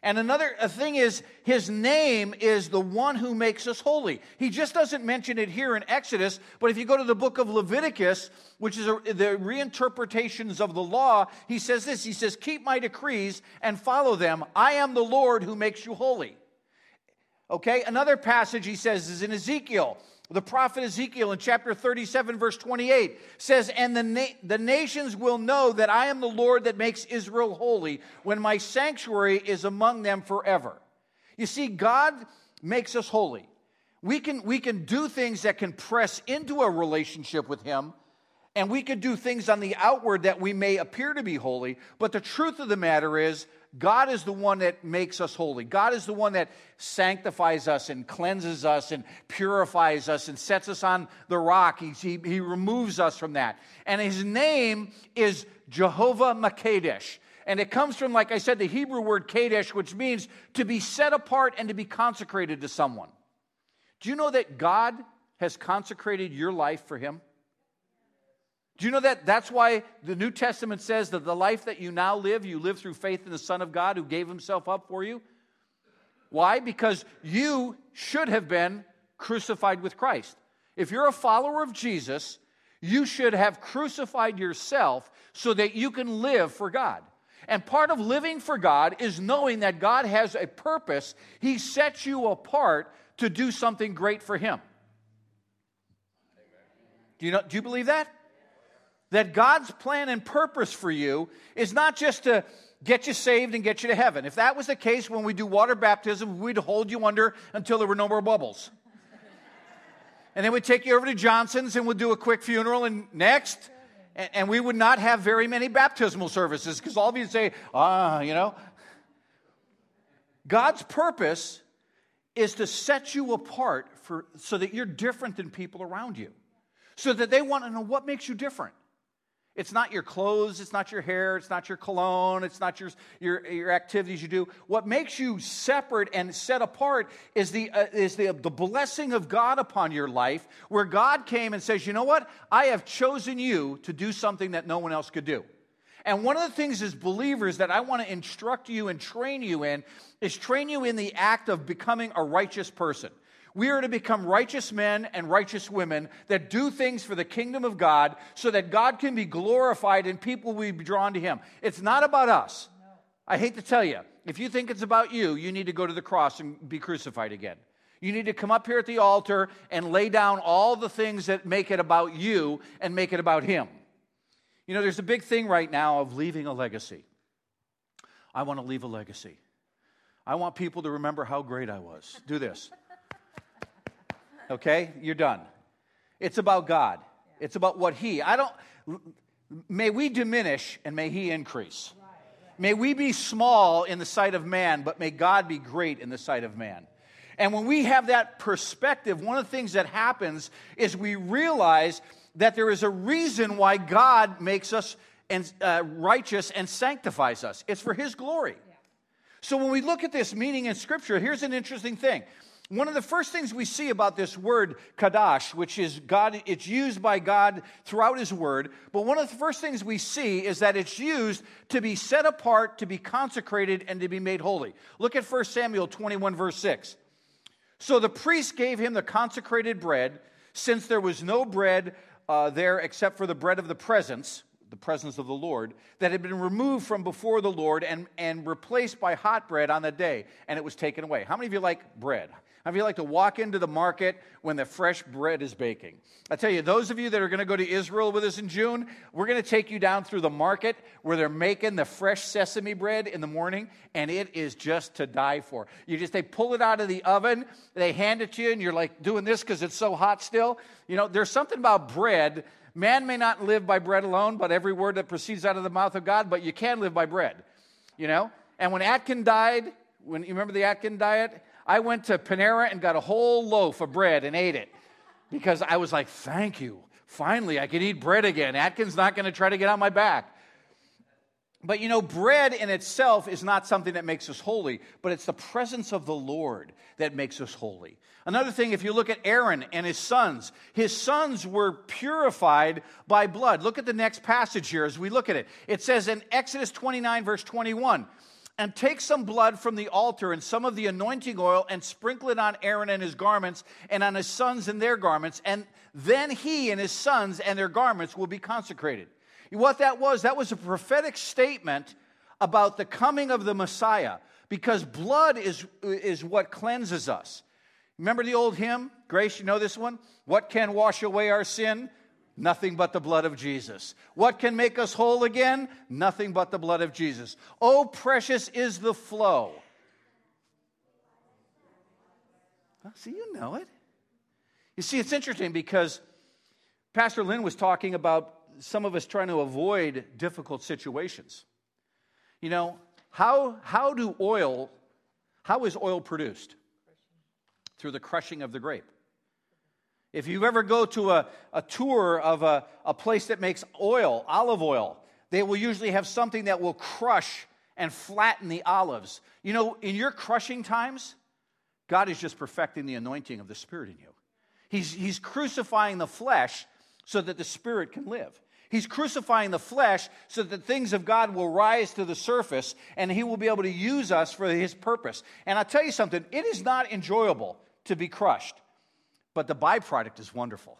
And another thing is, his name is the one who makes us holy. He just doesn't mention it here in Exodus, but if you go to the book of Leviticus, which is a, the reinterpretations of the law, he says this He says, Keep my decrees and follow them. I am the Lord who makes you holy. Okay, another passage he says is in Ezekiel. The prophet Ezekiel in chapter 37, verse 28 says, And the, na- the nations will know that I am the Lord that makes Israel holy when my sanctuary is among them forever. You see, God makes us holy. We can, we can do things that can press into a relationship with Him, And we could do things on the outward that we may appear to be holy, but the truth of the matter is, God is the one that makes us holy. God is the one that sanctifies us and cleanses us and purifies us and sets us on the rock. He, he, he removes us from that. And his name is Jehovah Makadesh. And it comes from, like I said, the Hebrew word Kadesh, which means to be set apart and to be consecrated to someone. Do you know that God has consecrated your life for him? Do you know that that's why the New Testament says that the life that you now live, you live through faith in the Son of God who gave himself up for you? Why? Because you should have been crucified with Christ. If you're a follower of Jesus, you should have crucified yourself so that you can live for God. And part of living for God is knowing that God has a purpose. He sets you apart to do something great for Him. Do you, know, do you believe that? That God's plan and purpose for you is not just to get you saved and get you to heaven. If that was the case when we do water baptism, we'd hold you under until there were no more bubbles. and then we'd take you over to Johnson's and we'd do a quick funeral and next. And, we would not have very many baptismal services because all of you say, ah, you know. God's purpose is to set you apart for, so that you're different than people around you. So that they want to know what makes you different. It's not your clothes, it's not your hair, it's not your cologne, it's not your, your, your activities you do. What makes you separate and set apart is, the, uh, is the, the blessing of God upon your life, where God came and says, You know what? I have chosen you to do something that no one else could do. And one of the things as believers that I want to instruct you and train you in is train you in the act of becoming a righteous person. We are to become righteous men and righteous women that do things for the kingdom of God so that God can be glorified and people will be drawn to Him. It's not about us. I hate to tell you, if you think it's about you, you need to go to the cross and be crucified again. You need to come up here at the altar and lay down all the things that make it about you and make it about Him. You know, there's a big thing right now of leaving a legacy. I want to leave a legacy. I want people to remember how great I was. Do this okay? You're done. It's about God. It's about what He, I don't, may we diminish and may He increase. May we be small in the sight of man, but may God be great in the sight of man. And when we have that perspective, one of the things that happens is we realize that there is a reason why God makes us and, uh, righteous and sanctifies us. It's for His glory. So when we look at this meaning in Scripture, here's an interesting thing. One of the first things we see about this word kadash, which is God, it's used by God throughout His Word, but one of the first things we see is that it's used to be set apart, to be consecrated, and to be made holy. Look at 1 Samuel 21, verse 6. So the priest gave him the consecrated bread, since there was no bread uh, there except for the bread of the presence, the presence of the Lord, that had been removed from before the Lord and, and replaced by hot bread on the day, and it was taken away. How many of you like bread? How do you like to walk into the market when the fresh bread is baking? I tell you, those of you that are going to go to Israel with us in June, we're going to take you down through the market where they're making the fresh sesame bread in the morning, and it is just to die for. You just, they pull it out of the oven, they hand it to you, and you're like doing this because it's so hot still. You know, there's something about bread Man may not live by bread alone, but every word that proceeds out of the mouth of God, but you can live by bread, you know? And when Atkin died, when you remember the Atkin diet, I went to Panera and got a whole loaf of bread and ate it because I was like, thank you. Finally, I can eat bread again. Atkin's not going to try to get on my back. But you know, bread in itself is not something that makes us holy, but it's the presence of the Lord that makes us holy. Another thing, if you look at Aaron and his sons, his sons were purified by blood. Look at the next passage here as we look at it. It says in Exodus 29, verse 21 and take some blood from the altar and some of the anointing oil and sprinkle it on Aaron and his garments and on his sons and their garments, and then he and his sons and their garments will be consecrated. What that was, that was a prophetic statement about the coming of the Messiah because blood is, is what cleanses us. Remember the old hymn? Grace, you know this one? What can wash away our sin? Nothing but the blood of Jesus. What can make us whole again? Nothing but the blood of Jesus. Oh, precious is the flow. see, you know it. You see, it's interesting because Pastor Lynn was talking about some of us trying to avoid difficult situations. You know, how, how do oil, how is oil produced? Through the crushing of the grape. If you ever go to a, a tour of a, a place that makes oil, olive oil, they will usually have something that will crush and flatten the olives. You know, in your crushing times, God is just perfecting the anointing of the Spirit in you. He's, he's crucifying the flesh so that the Spirit can live. He's crucifying the flesh so that things of God will rise to the surface and He will be able to use us for His purpose. And I'll tell you something, it is not enjoyable to be crushed. But the byproduct is wonderful.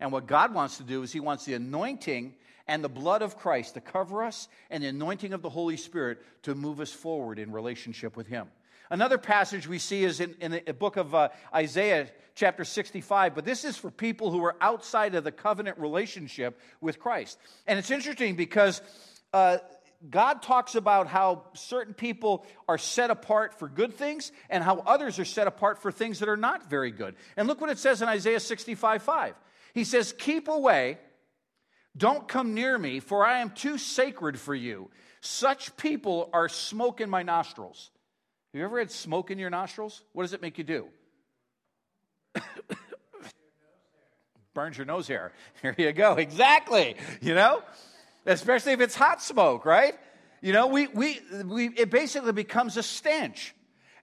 And what God wants to do is He wants the anointing and the blood of Christ to cover us and the anointing of the Holy Spirit to move us forward in relationship with Him. Another passage we see is in, in the book of uh, Isaiah, chapter 65, but this is for people who are outside of the covenant relationship with Christ. And it's interesting because uh, God talks about how certain people are set apart for good things and how others are set apart for things that are not very good. And look what it says in Isaiah 65 5. He says, Keep away, don't come near me, for I am too sacred for you. Such people are smoke in my nostrils. Have you ever had smoke in your nostrils? What does it make you do? Burns your nose hair. Here you go. Exactly. You know? Especially if it's hot smoke, right? You know, we, we, we, it basically becomes a stench.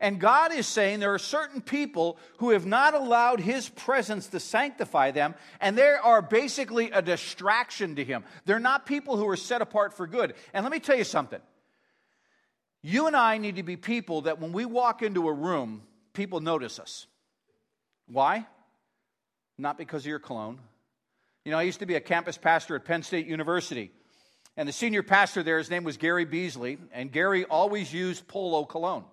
And God is saying there are certain people who have not allowed His presence to sanctify them, and they are basically a distraction to Him. They're not people who are set apart for good. And let me tell you something. You and I need to be people that when we walk into a room, people notice us. Why? Not because of your cologne. You know, I used to be a campus pastor at Penn State University. And the senior pastor there, his name was Gary Beasley, and Gary always used Polo cologne.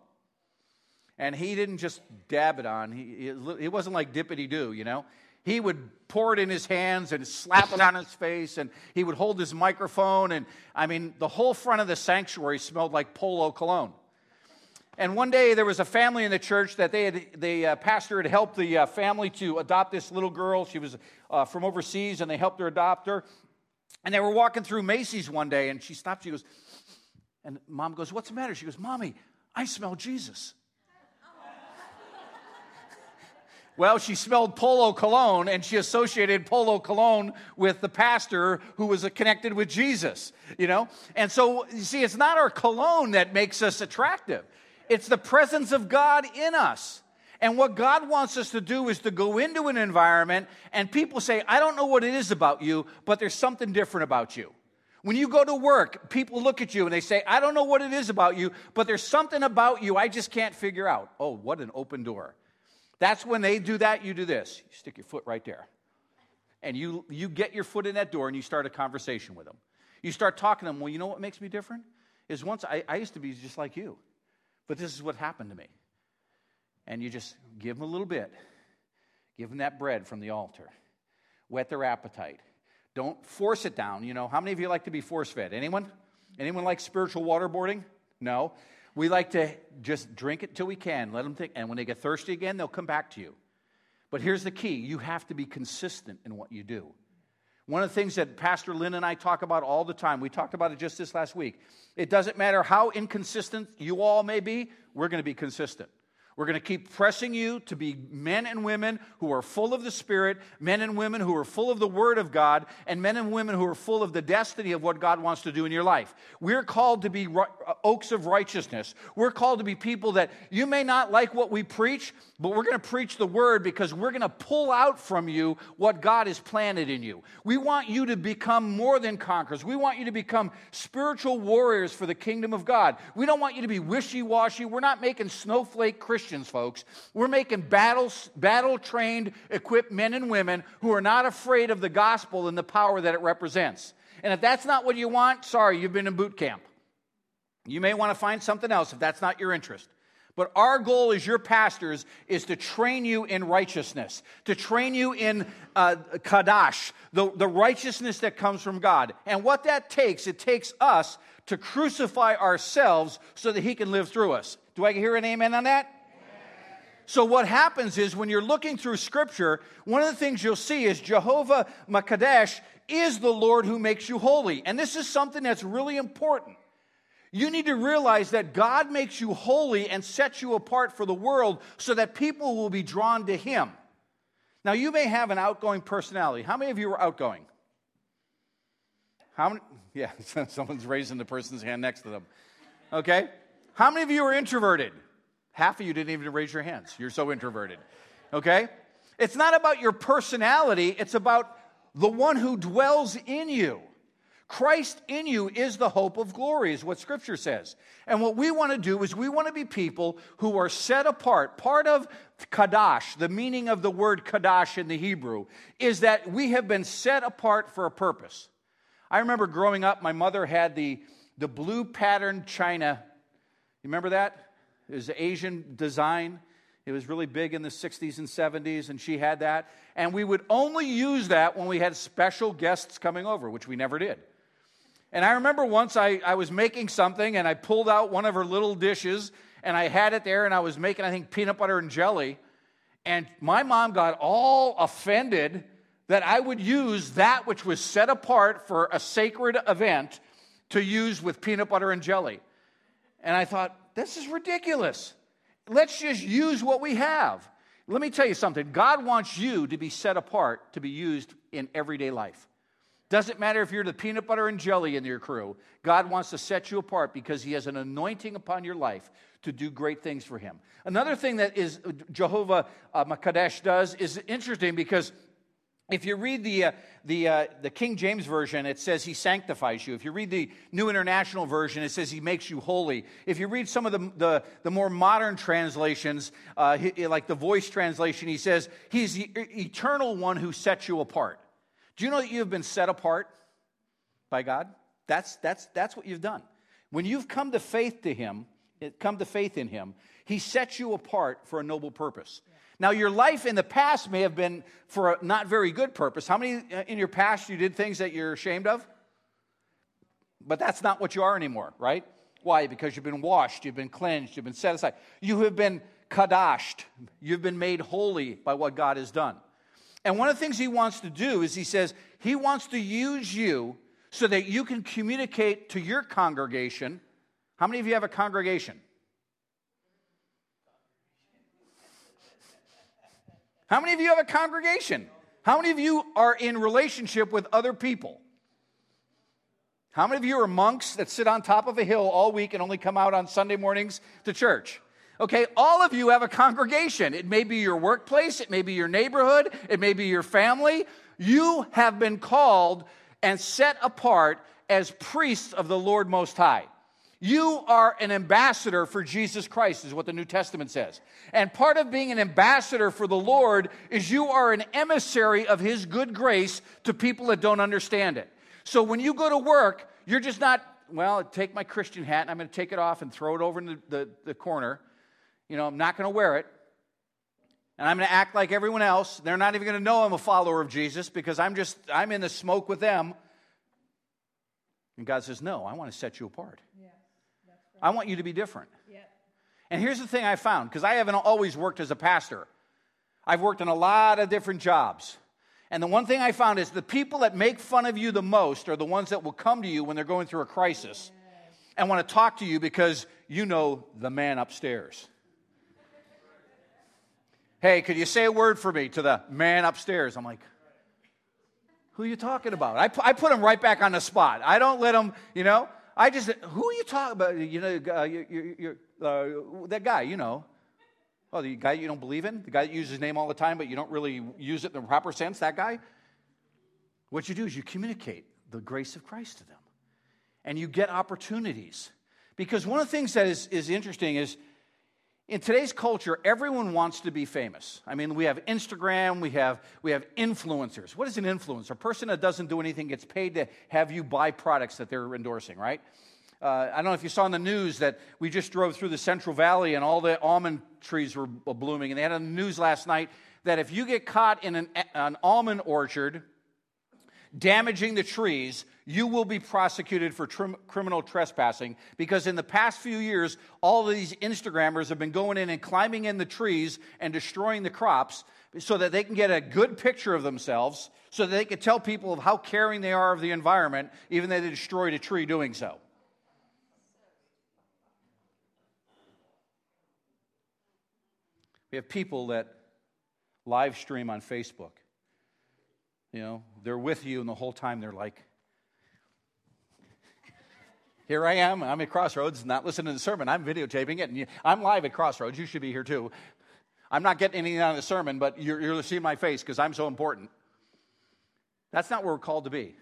And he didn't just dab it on, he, it wasn't like dippity doo, you know. He would pour it in his hands and slap it on his face, and he would hold his microphone. And I mean, the whole front of the sanctuary smelled like Polo cologne. And one day there was a family in the church that they had, the uh, pastor had helped the uh, family to adopt this little girl. She was uh, from overseas, and they helped her adopt her. And they were walking through Macy's one day, and she stopped. She goes, and mom goes, What's the matter? She goes, Mommy, I smell Jesus. well, she smelled Polo cologne, and she associated Polo cologne with the pastor who was connected with Jesus, you know? And so, you see, it's not our cologne that makes us attractive, it's the presence of God in us. And what God wants us to do is to go into an environment and people say, I don't know what it is about you, but there's something different about you. When you go to work, people look at you and they say, I don't know what it is about you, but there's something about you I just can't figure out. Oh, what an open door. That's when they do that, you do this. You stick your foot right there. And you, you get your foot in that door and you start a conversation with them. You start talking to them. Well, you know what makes me different? Is once I, I used to be just like you, but this is what happened to me and you just give them a little bit. Give them that bread from the altar. Whet their appetite. Don't force it down. You know, how many of you like to be force fed? Anyone? Anyone like spiritual waterboarding? No. We like to just drink it till we can, let them think, and when they get thirsty again, they'll come back to you. But here's the key you have to be consistent in what you do. One of the things that Pastor Lynn and I talk about all the time, we talked about it just this last week. It doesn't matter how inconsistent you all may be, we're going to be consistent. We're going to keep pressing you to be men and women who are full of the Spirit, men and women who are full of the Word of God, and men and women who are full of the destiny of what God wants to do in your life. We're called to be uh, oaks of righteousness. We're called to be people that you may not like what we preach, but we're going to preach the Word because we're going to pull out from you what God has planted in you. We want you to become more than conquerors. We want you to become spiritual warriors for the kingdom of God. We don't want you to be wishy washy. We're not making snowflake Christians Christians, folks. We're making battle trained, equipped men and women who are not afraid of the gospel and the power that it represents. And if that's not what you want, sorry, you've been in boot camp. You may want to find something else if that's not your interest. But our goal as your pastors is to train you in righteousness, to train you in uh, kadash, the, the righteousness that comes from God. And what that takes, it takes us to crucify ourselves so that He can live through us. Do I hear an amen on that? So, what happens is when you're looking through scripture, one of the things you'll see is Jehovah Makadesh is the Lord who makes you holy. And this is something that's really important. You need to realize that God makes you holy and sets you apart for the world so that people will be drawn to Him. Now, you may have an outgoing personality. How many of you are outgoing? How many? Yeah, someone's raising the person's hand next to them. Okay. How many of you are introverted? Half of you didn't even raise your hands. You're so introverted. Okay? It's not about your personality, it's about the one who dwells in you. Christ in you is the hope of glory, is what Scripture says. And what we want to do is we want to be people who are set apart. Part of Kadash, the meaning of the word Kadash in the Hebrew, is that we have been set apart for a purpose. I remember growing up, my mother had the, the blue patterned china. You remember that? It was Asian design. It was really big in the 60s and 70s, and she had that. And we would only use that when we had special guests coming over, which we never did. And I remember once I, I was making something and I pulled out one of her little dishes and I had it there and I was making, I think, peanut butter and jelly. And my mom got all offended that I would use that which was set apart for a sacred event to use with peanut butter and jelly. And I thought, this is ridiculous. Let's just use what we have. Let me tell you something God wants you to be set apart to be used in everyday life. Doesn't matter if you're the peanut butter and jelly in your crew. God wants to set you apart because He has an anointing upon your life to do great things for Him. Another thing that is Jehovah uh, Makadesh does is interesting because if you read the, uh, the, uh, the King James Version, it says he sanctifies you. If you read the New International Version, it says he makes you holy. If you read some of the, the, the more modern translations, uh, he, like the voice translation, he says he's the eternal one who sets you apart. Do you know that you have been set apart by God? That's, that's, that's what you've done. When you've come to faith to him, come to faith in him, he sets you apart for a noble purpose. Now, your life in the past may have been for a not very good purpose. How many uh, in your past you did things that you're ashamed of? But that's not what you are anymore, right? Why? Because you've been washed, you've been cleansed, you've been set aside. You have been kadashed, you've been made holy by what God has done. And one of the things he wants to do is he says he wants to use you so that you can communicate to your congregation. How many of you have a congregation? How many of you have a congregation? How many of you are in relationship with other people? How many of you are monks that sit on top of a hill all week and only come out on Sunday mornings to church? Okay, all of you have a congregation. It may be your workplace, it may be your neighborhood, it may be your family. You have been called and set apart as priests of the Lord Most High. You are an ambassador for Jesus Christ, is what the New Testament says. And part of being an ambassador for the Lord is you are an emissary of His good grace to people that don't understand it. So when you go to work, you're just not, well, take my Christian hat and I'm going to take it off and throw it over in the, the, the corner. You know, I'm not going to wear it. And I'm going to act like everyone else. They're not even going to know I'm a follower of Jesus because I'm just, I'm in the smoke with them. And God says, No, I want to set you apart. Yeah. I want you to be different. Yeah. And here's the thing I found because I haven't always worked as a pastor, I've worked in a lot of different jobs. And the one thing I found is the people that make fun of you the most are the ones that will come to you when they're going through a crisis and want to talk to you because you know the man upstairs. Hey, could you say a word for me to the man upstairs? I'm like, who are you talking about? I, I put him right back on the spot. I don't let him, you know. I just, who are you talking about? You know, uh, you, you, uh, that guy, you know. Oh, the guy you don't believe in? The guy that uses his name all the time, but you don't really use it in the proper sense, that guy? What you do is you communicate the grace of Christ to them. And you get opportunities. Because one of the things that is, is interesting is in today's culture, everyone wants to be famous. I mean, we have Instagram, we have, we have influencers. What is an influencer? A person that doesn't do anything gets paid to have you buy products that they're endorsing, right? Uh, I don't know if you saw in the news that we just drove through the Central Valley and all the almond trees were blooming. And they had on the news last night that if you get caught in an, an almond orchard, damaging the trees, you will be prosecuted for criminal trespassing because in the past few years, all of these Instagrammers have been going in and climbing in the trees and destroying the crops so that they can get a good picture of themselves, so that they can tell people of how caring they are of the environment, even though they destroyed a tree doing so. We have people that live stream on Facebook. You know, they're with you, and the whole time they're like, here I am. I'm at Crossroads, not listening to the sermon. I'm videotaping it, and I'm live at Crossroads. You should be here too. I'm not getting anything out of the sermon, but you're, you're seeing my face because I'm so important. That's not where we're called to be.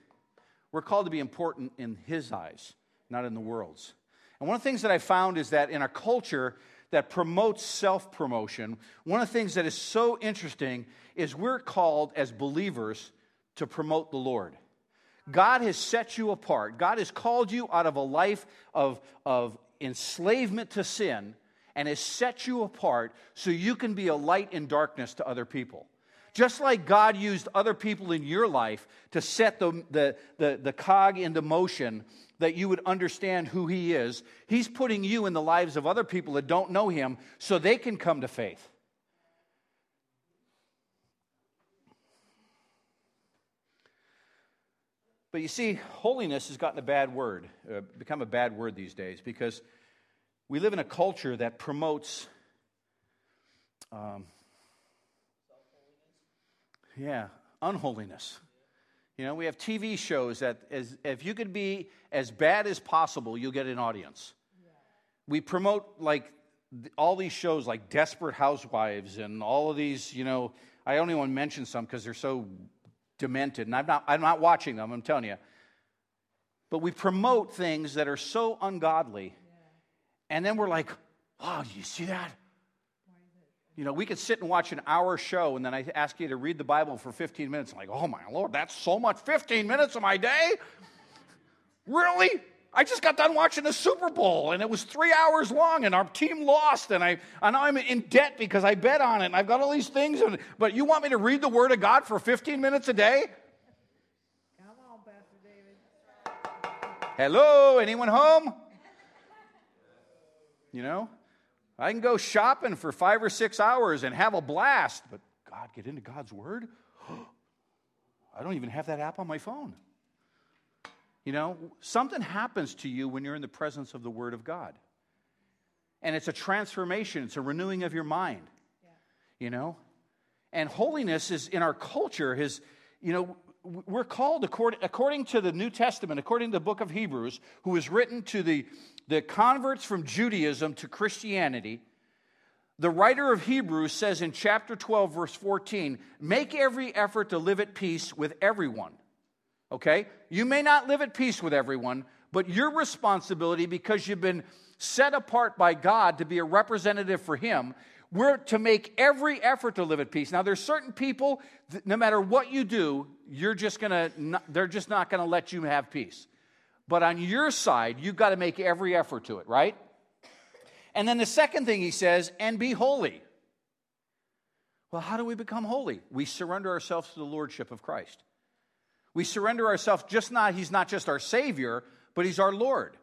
We're called to be important in His eyes, not in the world's. And one of the things that I found is that in a culture that promotes self promotion, one of the things that is so interesting is we're called as believers to promote the Lord. God has set you apart. God has called you out of a life of, of enslavement to sin and has set you apart so you can be a light in darkness to other people. Just like God used other people in your life to set the, the, the, the cog into motion that you would understand who He is, He's putting you in the lives of other people that don't know Him so they can come to faith. But you see, holiness has gotten a bad word, uh, become a bad word these days because we live in a culture that promotes, um, yeah, unholiness. You know, we have TV shows that as, if you could be as bad as possible, you'll get an audience. We promote like all these shows like Desperate Housewives and all of these, you know, I only want to mention some because they're so demented. And I'm not, I'm not watching them, I'm telling you. But we promote things that are so ungodly. And then we're like, wow, do you see that? You know, we could sit and watch an hour show, and then I ask you to read the Bible for 15 minutes. I'm like, oh my Lord, that's so much 15 minutes of my day? Really? I just got done watching the Super Bowl and it was three hours long and our team lost and I and I'm in debt because I bet on it and I've got all these things. And, but you want me to read the Word of God for 15 minutes a day? Come on, Pastor David. Hello, anyone home? You know, I can go shopping for five or six hours and have a blast, but God, get into God's Word? I don't even have that app on my phone. You know, something happens to you when you're in the presence of the Word of God. And it's a transformation, it's a renewing of your mind. Yeah. You know? And holiness is in our culture, His, you know, we're called according, according to the New Testament, according to the book of Hebrews, who was written to the, the converts from Judaism to Christianity. The writer of Hebrews says in chapter 12, verse 14, make every effort to live at peace with everyone okay? You may not live at peace with everyone, but your responsibility, because you've been set apart by God to be a representative for Him, we're to make every effort to live at peace. Now, there's certain people, no matter what you do, you're just gonna, they're just not gonna let you have peace. But on your side, you've got to make every effort to it, right? And then the second thing he says, and be holy. Well, how do we become holy? We surrender ourselves to the lordship of Christ. We surrender ourselves, just not, He's not just our Savior, but He's our Lord.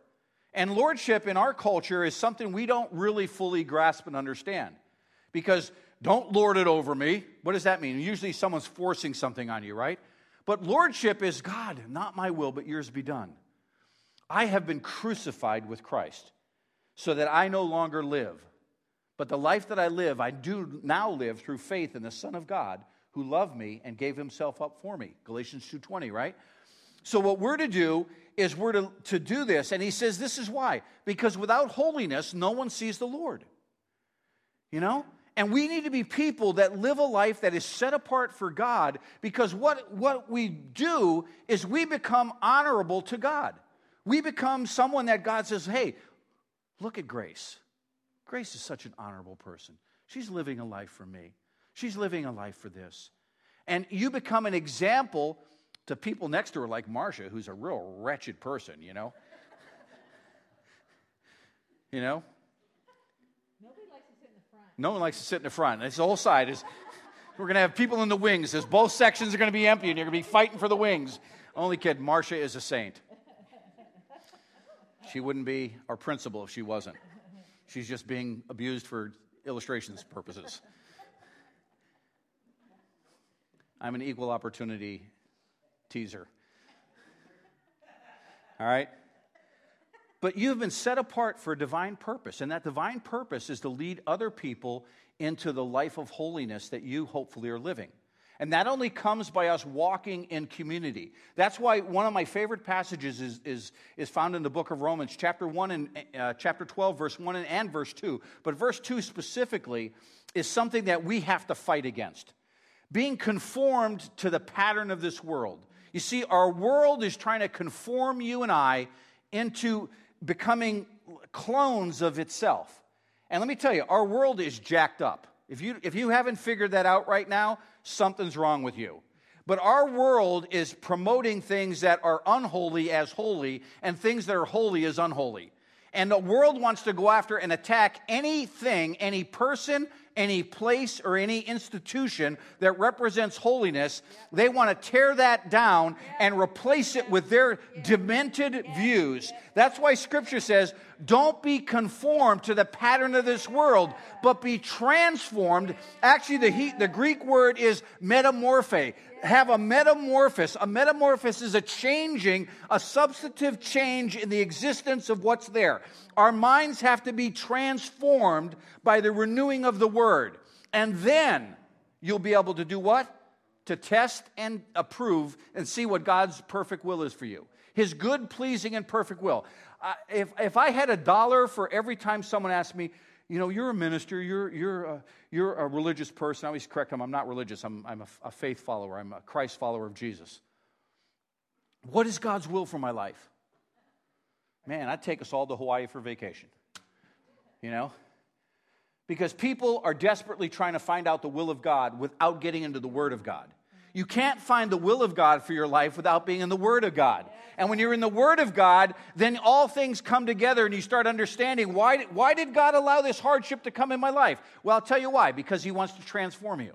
And lordship in our culture is something we don't really fully grasp and understand. Because don't lord it over me. What does that mean? Usually someone's forcing something on you, right? But lordship is God, not my will, but yours be done. I have been crucified with Christ so that I no longer live. But the life that I live, I do now live through faith in the Son of God who loved me and gave himself up for me. Galatians 2:20, right? So what we're to do is we're to, to do this. And he says this is why. Because without holiness, no one sees the Lord. You know? And we need to be people that live a life that is set apart for God because what, what we do is we become honorable to God. We become someone that God says, hey, look at Grace. Grace is such an honorable person. She's living a life for me. She's living a life for this. And you become an example to people next to her, like Marcia, who's a real wretched person, you know? you know? Nobody likes to sit in the front. No one likes to sit in the front. This whole side is. We're going to have people in the wings. As both sections are going to be empty, and you're going to be fighting for the wings. Only kid, Marcia is a saint. She wouldn't be our principal if she wasn't. She's just being abused for illustrations purposes. I'm an equal opportunity teaser. All right? But you have been set apart for a divine purpose, and that divine purpose is to lead other people into the life of holiness that you hopefully are living. And that only comes by us walking in community. That's why one of my favorite passages is, is, is found in the book of Romans, chapter 1 and uh, chapter 12, verse 1 and, and verse 2. But verse 2 specifically is something that we have to fight against being conformed to the pattern of this world. You see, our world is trying to conform you and I into becoming clones of itself. And let me tell you, our world is jacked up. If you, if you haven't figured that out right now, something's wrong with you. But our world is promoting things that are unholy as holy and things that are holy as unholy. And the world wants to go after and attack anything, any person, any place, or any institution that represents holiness. They want to tear that down and replace it with their demented views. That's why scripture says, don't be conformed to the pattern of this world, but be transformed. Actually, the, the Greek word is metamorphe have a metamorphosis. A metamorphosis is a changing, a substantive change in the existence of what's there. Our minds have to be transformed by the renewing of the word. And then you'll be able to do what? To test and approve and see what God's perfect will is for you. His good, pleasing, and perfect will. Uh, if, if I had a dollar for every time someone asked me, you know, you're a minister, you're, you're, a, you're a religious person. I always correct them, I'm not religious, I'm, I'm a, a faith follower, I'm a Christ follower of Jesus. What is God's will for my life? Man, I'd take us all to Hawaii for vacation. You know? Because people are desperately trying to find out the will of God without getting into the Word of God. You can't find the will of God for your life without being in the Word of God. And when you're in the Word of God, then all things come together and you start understanding why, why did God allow this hardship to come in my life? Well, I'll tell you why because He wants to transform you.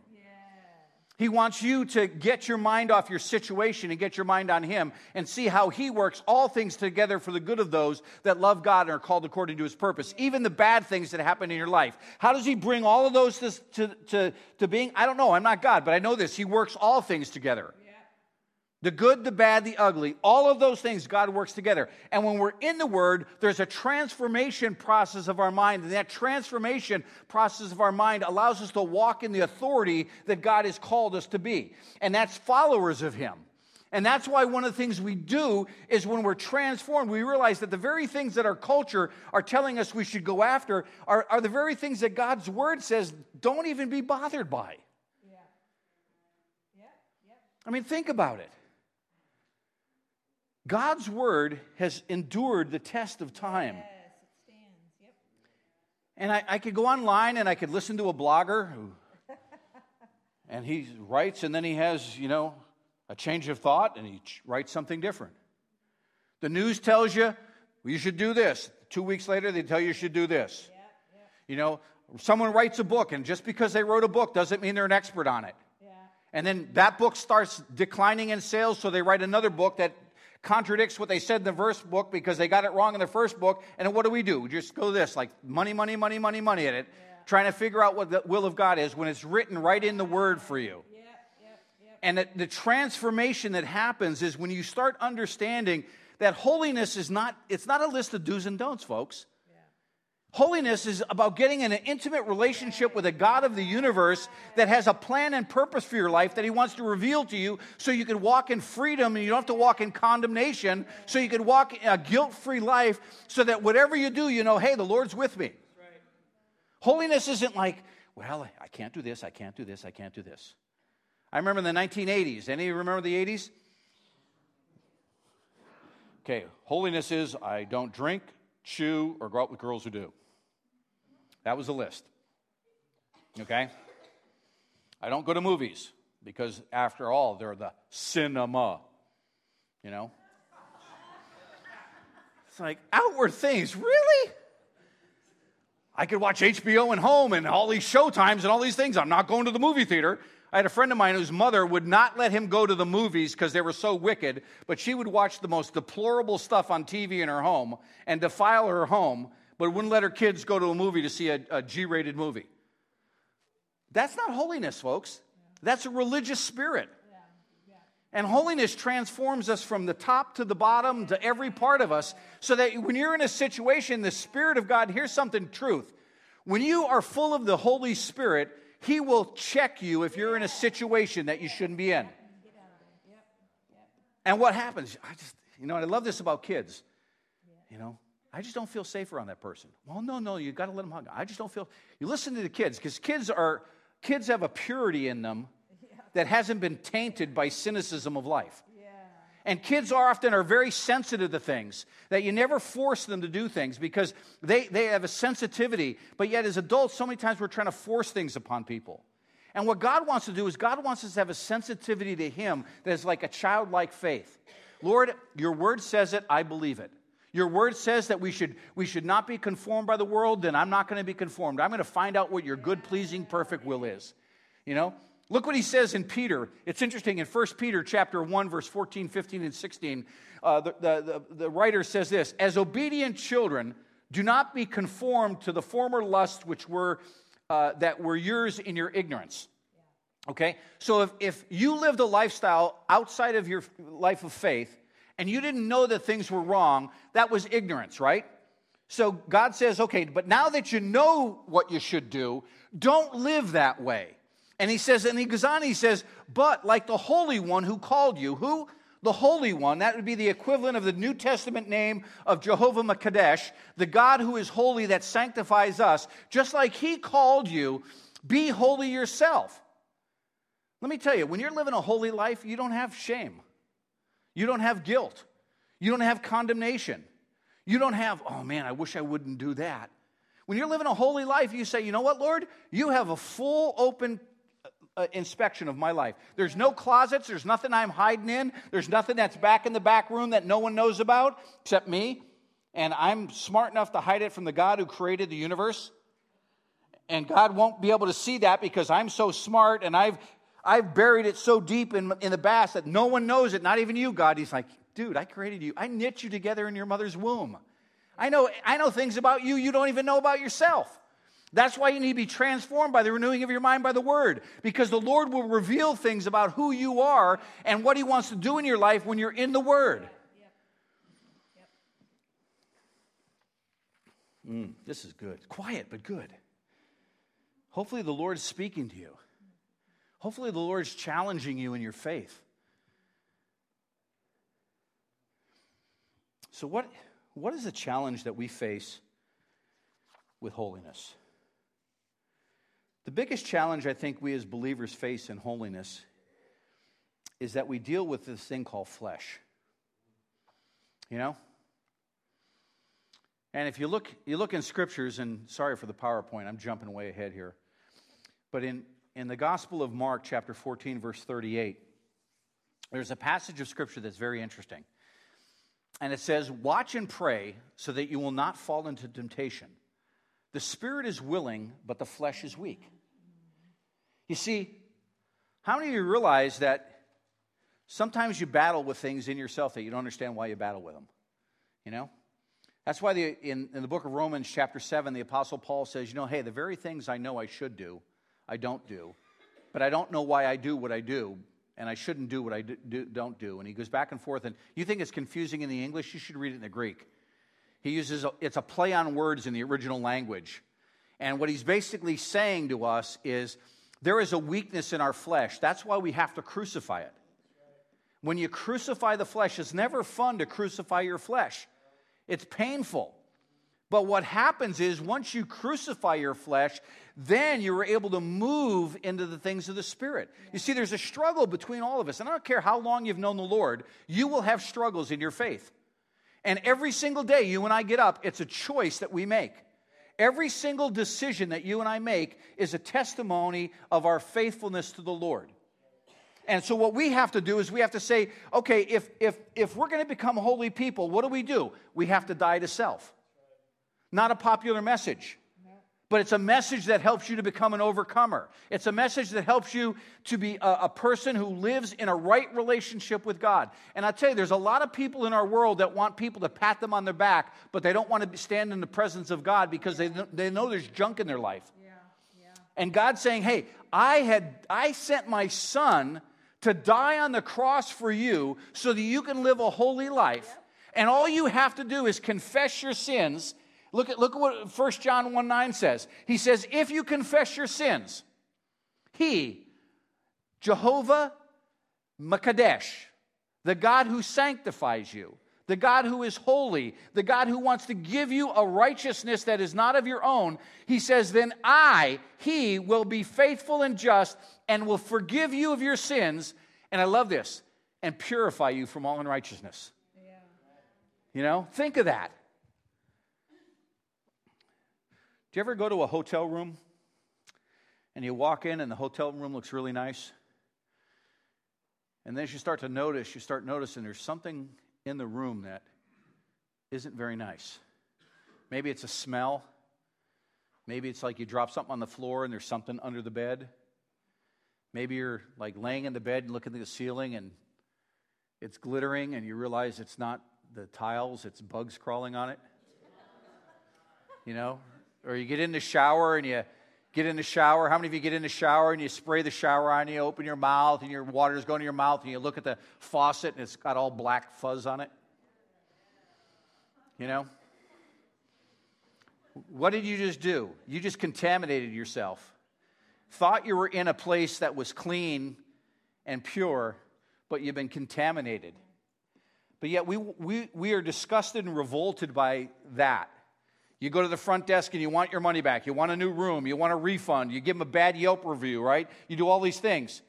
He wants you to get your mind off your situation and get your mind on Him and see how He works all things together for the good of those that love God and are called according to His purpose, even the bad things that happen in your life. How does He bring all of those to, to, to, to being? I don't know. I'm not God, but I know this. He works all things together. The good, the bad, the ugly, all of those things, God works together. And when we're in the Word, there's a transformation process of our mind. And that transformation process of our mind allows us to walk in the authority that God has called us to be. And that's followers of Him. And that's why one of the things we do is when we're transformed, we realize that the very things that our culture are telling us we should go after are, are the very things that God's Word says don't even be bothered by. Yeah. Yeah. Yeah. I mean, think about it. God's word has endured the test of time. Yes, it stands. Yep. And I, I could go online and I could listen to a blogger who, and he writes and then he has, you know, a change of thought and he writes something different. The news tells you, well, you should do this. Two weeks later, they tell you you should do this. You know, someone writes a book, and just because they wrote a book doesn't mean they're an expert on it. Yeah. And then that book starts declining in sales, so they write another book that contradicts what they said in the first book because they got it wrong in the first book. And what do we do? We just go this like money, money, money, money, money at it, yeah. trying to figure out what the will of God is when it's written right in the word for you. Yeah, yeah, and the, the transformation that happens is when you start understanding that holiness is not, it's not a list of do's and don'ts, folks. Holiness is about getting in an intimate relationship with a God of the universe that has a plan and purpose for your life that He wants to reveal to you so you can walk in freedom and you don't have to walk in condemnation, so you can walk a guilt free life so that whatever you do, you know, hey, the Lord's with me. Holiness isn't like, well, I can't do this, I can't do this, I can't do this. I remember in the 1980s. Any of you remember the 80s? Okay, holiness is I don't drink, chew, or go out with girls who do. That was the list. Okay? I don't go to movies because, after all, they're the cinema. You know? It's like outward things, really? I could watch HBO and home and all these showtimes and all these things. I'm not going to the movie theater. I had a friend of mine whose mother would not let him go to the movies because they were so wicked, but she would watch the most deplorable stuff on TV in her home and defile her home, but wouldn't let her kids go to a movie to see a a G rated movie. That's not holiness, folks. That's a religious spirit. And holiness transforms us from the top to the bottom to every part of us so that when you're in a situation, the Spirit of God, here's something truth. When you are full of the Holy Spirit, He will check you if you're in a situation that you shouldn't be in. And what happens? I just, you know, I love this about kids. You know, I just don't feel safer around that person. Well, no, no, you got to let them hug. I just don't feel. You listen to the kids because kids are kids have a purity in them that hasn't been tainted by cynicism of life. And kids are often are very sensitive to things that you never force them to do things because they, they have a sensitivity. But yet, as adults, so many times we're trying to force things upon people. And what God wants to do is God wants us to have a sensitivity to Him that is like a childlike faith. Lord, your word says it, I believe it. Your word says that we should, we should not be conformed by the world, then I'm not going to be conformed. I'm going to find out what your good, pleasing, perfect will is. You know? Look what he says in Peter. It's interesting in 1 Peter chapter 1, verse 14, 15, and 16. Uh, the, the, the, the writer says this As obedient children, do not be conformed to the former lusts which were uh, that were yours in your ignorance. Okay? So if, if you lived a lifestyle outside of your life of faith and you didn't know that things were wrong, that was ignorance, right? So God says, okay, but now that you know what you should do, don't live that way. And he says, and he goes on, he says, but like the Holy One who called you, who? The Holy One, that would be the equivalent of the New Testament name of Jehovah Makadesh, the God who is holy that sanctifies us, just like he called you, be holy yourself. Let me tell you, when you're living a holy life, you don't have shame. You don't have guilt. You don't have condemnation. You don't have, oh man, I wish I wouldn't do that. When you're living a holy life, you say, you know what, Lord? You have a full open uh, inspection of my life. There's no closets, there's nothing I'm hiding in, there's nothing that's back in the back room that no one knows about except me. And I'm smart enough to hide it from the God who created the universe. And God won't be able to see that because I'm so smart and I've I've buried it so deep in, in the bass that no one knows it, not even you, God. He's like, dude, I created you. I knit you together in your mother's womb. I know, I know things about you you don't even know about yourself. That's why you need to be transformed by the renewing of your mind by the word, because the Lord will reveal things about who you are and what He wants to do in your life when you're in the word. Mm, this is good. Quiet, but good. Hopefully, the Lord's speaking to you. Hopefully, the Lord's challenging you in your faith. So, what, what is the challenge that we face with holiness? The biggest challenge I think we as believers face in holiness is that we deal with this thing called flesh. You know? And if you look, you look in scriptures, and sorry for the PowerPoint, I'm jumping way ahead here. But in, in the Gospel of Mark, chapter 14, verse 38, there's a passage of scripture that's very interesting. And it says, Watch and pray so that you will not fall into temptation. The spirit is willing, but the flesh is weak. You see, how many of you realize that sometimes you battle with things in yourself that you don't understand why you battle with them? You know? That's why the, in, in the book of Romans, chapter 7, the Apostle Paul says, you know, hey, the very things I know I should do, I don't do. But I don't know why I do what I do, and I shouldn't do what I do, do, don't do. And he goes back and forth. And you think it's confusing in the English? You should read it in the Greek. He uses, a, it's a play on words in the original language. And what he's basically saying to us is there is a weakness in our flesh. That's why we have to crucify it. When you crucify the flesh, it's never fun to crucify your flesh, it's painful. But what happens is once you crucify your flesh, then you're able to move into the things of the Spirit. You see, there's a struggle between all of us. And I don't care how long you've known the Lord, you will have struggles in your faith. And every single day you and I get up, it's a choice that we make. Every single decision that you and I make is a testimony of our faithfulness to the Lord. And so what we have to do is we have to say, okay, if if if we're going to become holy people, what do we do? We have to die to self. Not a popular message. but it's a message that helps you to become an overcomer. It's a message that helps you to be a, a, person who lives in a right relationship with God. And I tell you, there's a lot of people in our world that want people to pat them on their back, but they don't want to stand in the presence of God because they, they know there's junk in their life. Yeah, yeah. And God's saying, hey, I, had, I sent my son to die on the cross for you so that you can live a holy life. And all you have to do is confess your sins Look at, look at what 1 John 1 9 says. He says, If you confess your sins, He, Jehovah Makadesh, the God who sanctifies you, the God who is holy, the God who wants to give you a righteousness that is not of your own, he says, Then I, He, will be faithful and just and will forgive you of your sins. And I love this, and purify you from all unrighteousness. Yeah. You know, think of that. Do you ever go to a hotel room and you walk in and the hotel room looks really nice? And then as you start to notice, you start noticing there's something in the room that isn't very nice. Maybe it's a smell. Maybe it's like you drop something on the floor and there's something under the bed. Maybe you're like laying in the bed and looking at the ceiling and it's glittering and you realize it's not the tiles, it's bugs crawling on it. You know, or you get in the shower and you get in the shower. How many of you get in the shower and you spray the shower on you, open your mouth, and your water's going to your mouth, and you look at the faucet and it's got all black fuzz on it? You know? What did you just do? You just contaminated yourself. Thought you were in a place that was clean and pure, but you've been contaminated. But yet we, we, we are disgusted and revolted by that. You go to the front desk and you want your money back. You want a new room. You want a refund. You give them a bad Yelp review, right? You do all these things.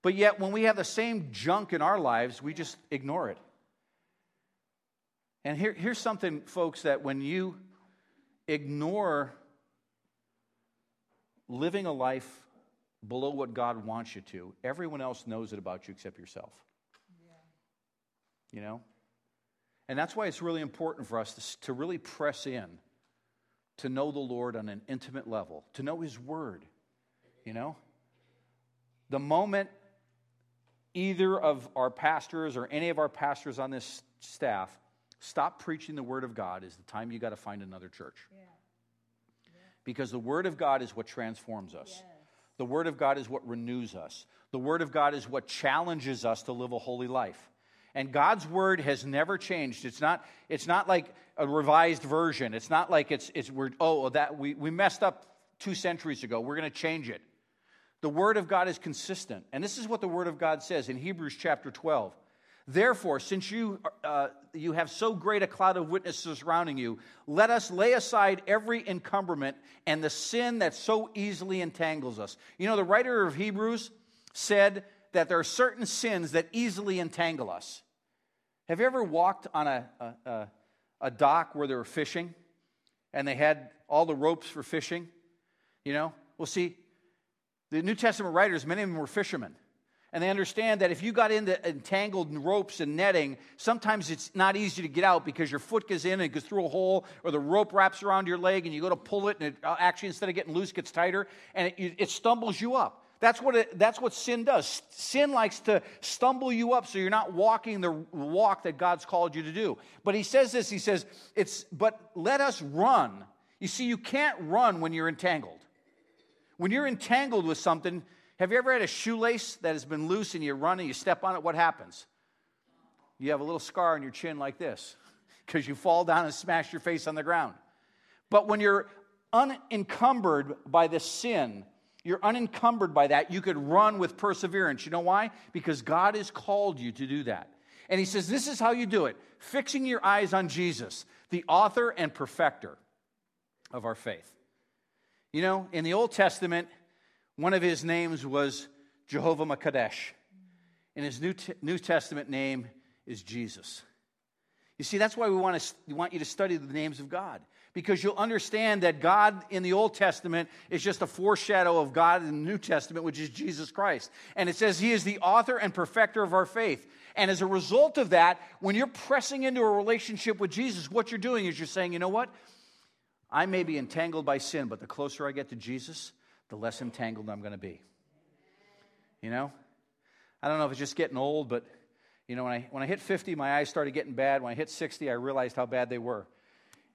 But yet, when we have the same junk in our lives, we just ignore it. And here, here's something, folks, that when you ignore living a life below what God wants you to, everyone else knows it about you except yourself. Yeah. You know? And that's why it's really important for us to, to really press in to know the Lord on an intimate level, to know His Word. You know? The moment either of our pastors or any of our pastors on this staff stop preaching the Word of God is the time you got to find another church. Yeah. Yeah. Because the Word of God is what transforms us. Yes. The Word of God is what renews us. The Word of God is what challenges us to live a holy life. And God's word has never changed. It's not, it's not like a revised version. It's not like it's, it's we're, oh, that we, we messed up two centuries ago. We're going to change it. The word of God is consistent. And this is what the word of God says in Hebrews chapter 12. Therefore, since you, uh, you have so great a cloud of witnesses surrounding you, let us lay aside every encumberment and the sin that so easily entangles us. You know, the writer of Hebrews said that there are certain sins that easily entangle us. Have you ever walked on a, a, a dock where they were fishing and they had all the ropes for fishing? You know? Well, see, the New Testament writers, many of them were fishermen. And they understand that if you got into entangled ropes and netting, sometimes it's not easy to get out because your foot goes in and goes through a hole, or the rope wraps around your leg and you go to pull it, and it uh, actually, instead of getting loose, gets tighter, and it, it stumbles you up. That's what, it, that's what sin does. Sin likes to stumble you up so you're not walking the walk that God's called you to do. But he says this, he says, it's, but let us run. You see, you can't run when you're entangled. When you're entangled with something, have you ever had a shoelace that has been loose and you run and you step on it? What happens? You have a little scar on your chin like this because you fall down and smash your face on the ground. But when you're unencumbered by the sin, you're unencumbered by that. You could run with perseverance. You know why? Because God has called you to do that. And He says, This is how you do it fixing your eyes on Jesus, the author and perfecter of our faith. You know, in the Old Testament, one of his names was Jehovah Makadesh. And his New, New Testament name is Jesus. You see, that's why we want, to, we want you to study the names of God because you'll understand that God in the Old Testament is just a foreshadow of God in the New Testament, which is Jesus Christ. And it says He is the author and perfecter of our faith. And as a result of that, when you're pressing into a relationship with Jesus, what you're doing is you're saying, you know what? I may be entangled by sin, but the closer I get to Jesus, the less entangled I'm going to be. You know? I don't know if it's just getting old, but you know, when I, when I hit 50, my eyes started getting bad. When I hit 60, I realized how bad they were.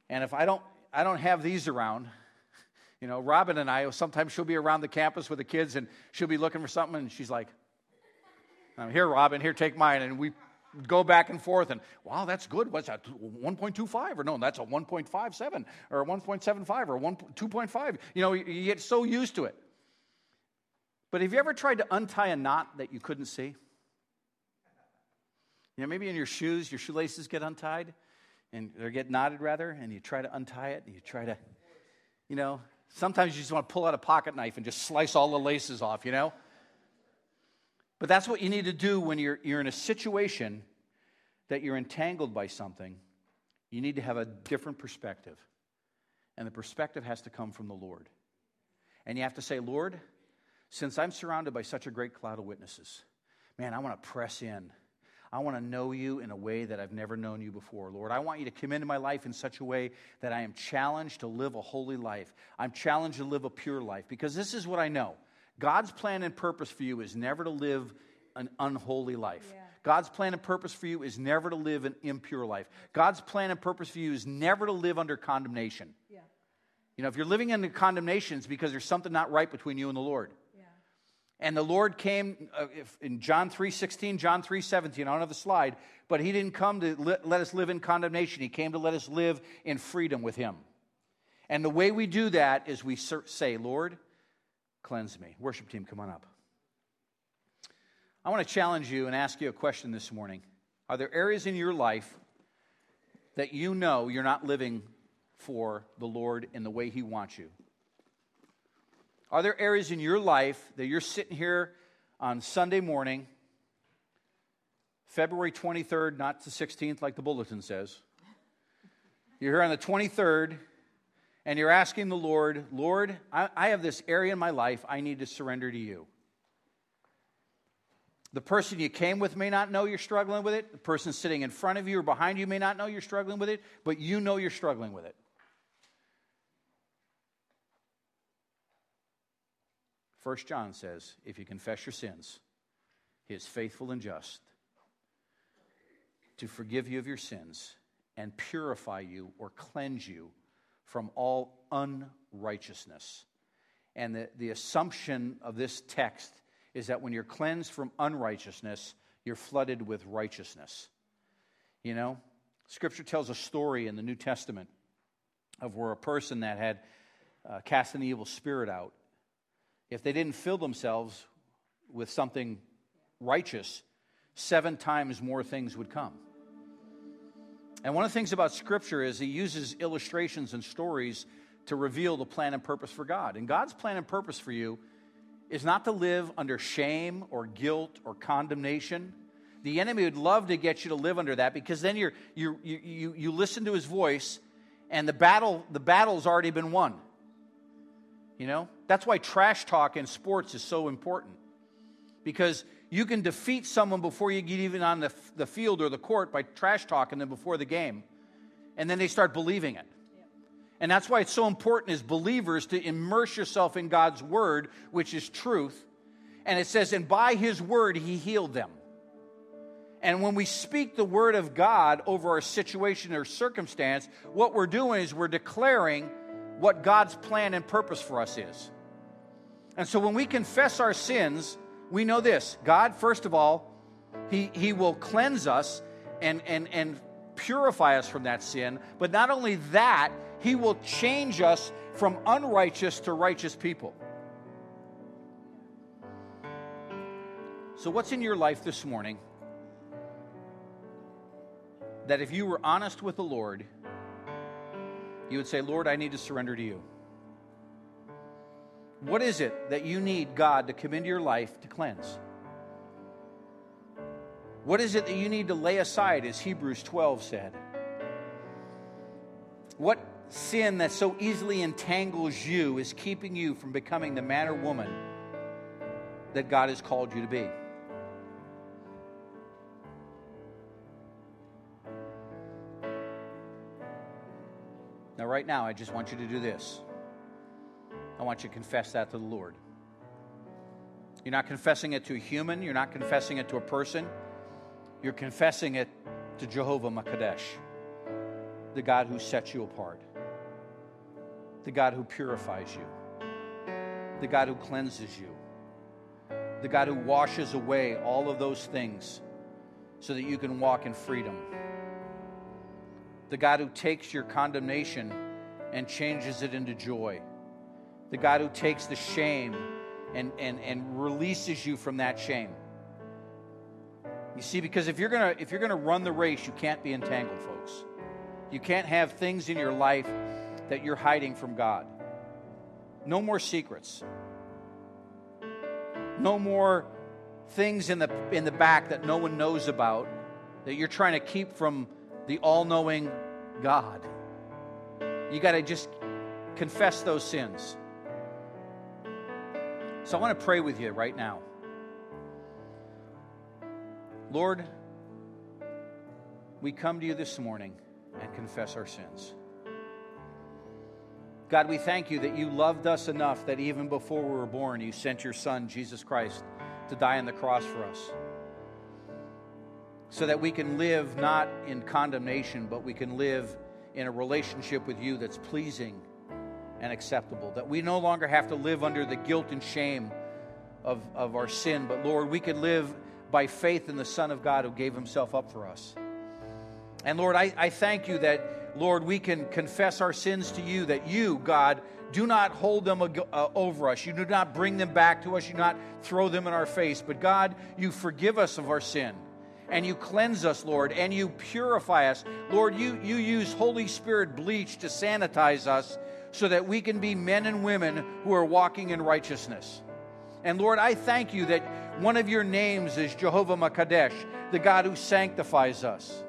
And if I don't, I don't have these around, you know, Robin and I, sometimes she'll be around the campus with the kids and she'll be looking for something and she's like, I'm here, Robin, here, take mine. And we go back and forth and, wow, that's good. What's that, 1.25? Or no, that's a 1.57 or 1.75 or 1, 2.5. You know, you get so used to it. But have you ever tried to untie a knot that you couldn't see? You know, maybe in your shoes, your shoelaces get untied and they're get knotted rather, and you try to untie it and you try to, you know, sometimes you just want to pull out a pocket knife and just slice all the laces off, you know? But that's what you need to do when you're, you're in a situation that you're entangled by something. You need to have a different perspective. And the perspective has to come from the Lord. And you have to say, Lord, since I'm surrounded by such a great cloud of witnesses, man, I want to press in. I want to know you in a way that I've never known you before, Lord. I want you to come into my life in such a way that I am challenged to live a holy life. I'm challenged to live a pure life because this is what I know God's plan and purpose for you is never to live an unholy life. Yeah. God's plan and purpose for you is never to live an impure life. God's plan and purpose for you is never to live under condemnation. Yeah. You know, if you're living under condemnation, it's because there's something not right between you and the Lord. And the Lord came uh, in John 3:16, John 3:17. I don't have the slide, but He didn't come to let us live in condemnation. He came to let us live in freedom with Him. And the way we do that is we say, Lord, cleanse me. Worship team, come on up. I want to challenge you and ask you a question this morning. Are there areas in your life that you know you're not living for the Lord in the way He wants you? Are there areas in your life that you're sitting here on Sunday morning, February 23rd, not the 16th like the bulletin says? You're here on the 23rd and you're asking the Lord, Lord, I, I have this area in my life I need to surrender to you. The person you came with may not know you're struggling with it. The person sitting in front of you or behind you may not know you're struggling with it, but you know you're struggling with it. First John says, if you confess your sins, he is faithful and just to forgive you of your sins and purify you or cleanse you from all unrighteousness. And the, the assumption of this text is that when you're cleansed from unrighteousness, you're flooded with righteousness. You know, Scripture tells a story in the New Testament of where a person that had uh, cast an evil spirit out, if they didn't fill themselves with something righteous, seven times more things would come. And one of the things about Scripture is he uses illustrations and stories to reveal the plan and purpose for God. And God's plan and purpose for you is not to live under shame or guilt or condemnation. The enemy would love to get you to live under that because then you you, you, you listen to his voice and the battle the battle's already been won. You know? That's why trash talk in sports is so important. Because you can defeat someone before you get even on the, the field or the court by trash talking them before the game. And then they start believing it. And that's why it's so important as believers to immerse yourself in God's word, which is truth. And it says, and by his word, he healed them. And when we speak the word of God over our situation or circumstance, what we're doing is we're declaring what God's plan and purpose for us is. And so when we confess our sins, we know this God, first of all, He, he will cleanse us and, and, and purify us from that sin. But not only that, He will change us from unrighteous to righteous people. So, what's in your life this morning that if you were honest with the Lord, you would say, Lord, I need to surrender to you? What is it that you need God to come into your life to cleanse? What is it that you need to lay aside, as Hebrews 12 said? What sin that so easily entangles you is keeping you from becoming the man or woman that God has called you to be? Right now, I just want you to do this. I want you to confess that to the Lord. You're not confessing it to a human, you're not confessing it to a person, you're confessing it to Jehovah Makadesh, the God who sets you apart, the God who purifies you, the God who cleanses you, the God who washes away all of those things so that you can walk in freedom, the God who takes your condemnation and changes it into joy, the God who takes the shame and, and, and releases you from that shame. You see, because if you're gonna if you're gonna run the race, you can't be entangled, folks. You can't have things in your life that you're hiding from God. No more secrets. No more things in the in the back that no one knows about that you're trying to keep from the all-knowing God. You got to just confess those sins. So I want to pray with you right now. Lord, we come to you this morning and confess our sins. God, we thank you that you loved us enough that even before we were born, you sent your Son, Jesus Christ, to die on the cross for us. So that we can live not in condemnation, but we can live in a relationship with you that's pleasing and acceptable. That we no longer have to live under the guilt and shame of, of our sin, but Lord, we can live by faith in the Son of God who gave himself up for us. And Lord, I, I thank you that, Lord, we can confess our sins to you, that you, God, do not hold them uh, over us. You do not bring them back to us. You do not throw them in our face. But God, you forgive us of our sin and you cleanse us, Lord, and you purify us. Lord, you, you use Holy Spirit bleach to sanitize us so that we can be men and women who are walking in righteousness. And Lord, I thank you that one of your names is Jehovah Makadesh, the God who sanctifies us,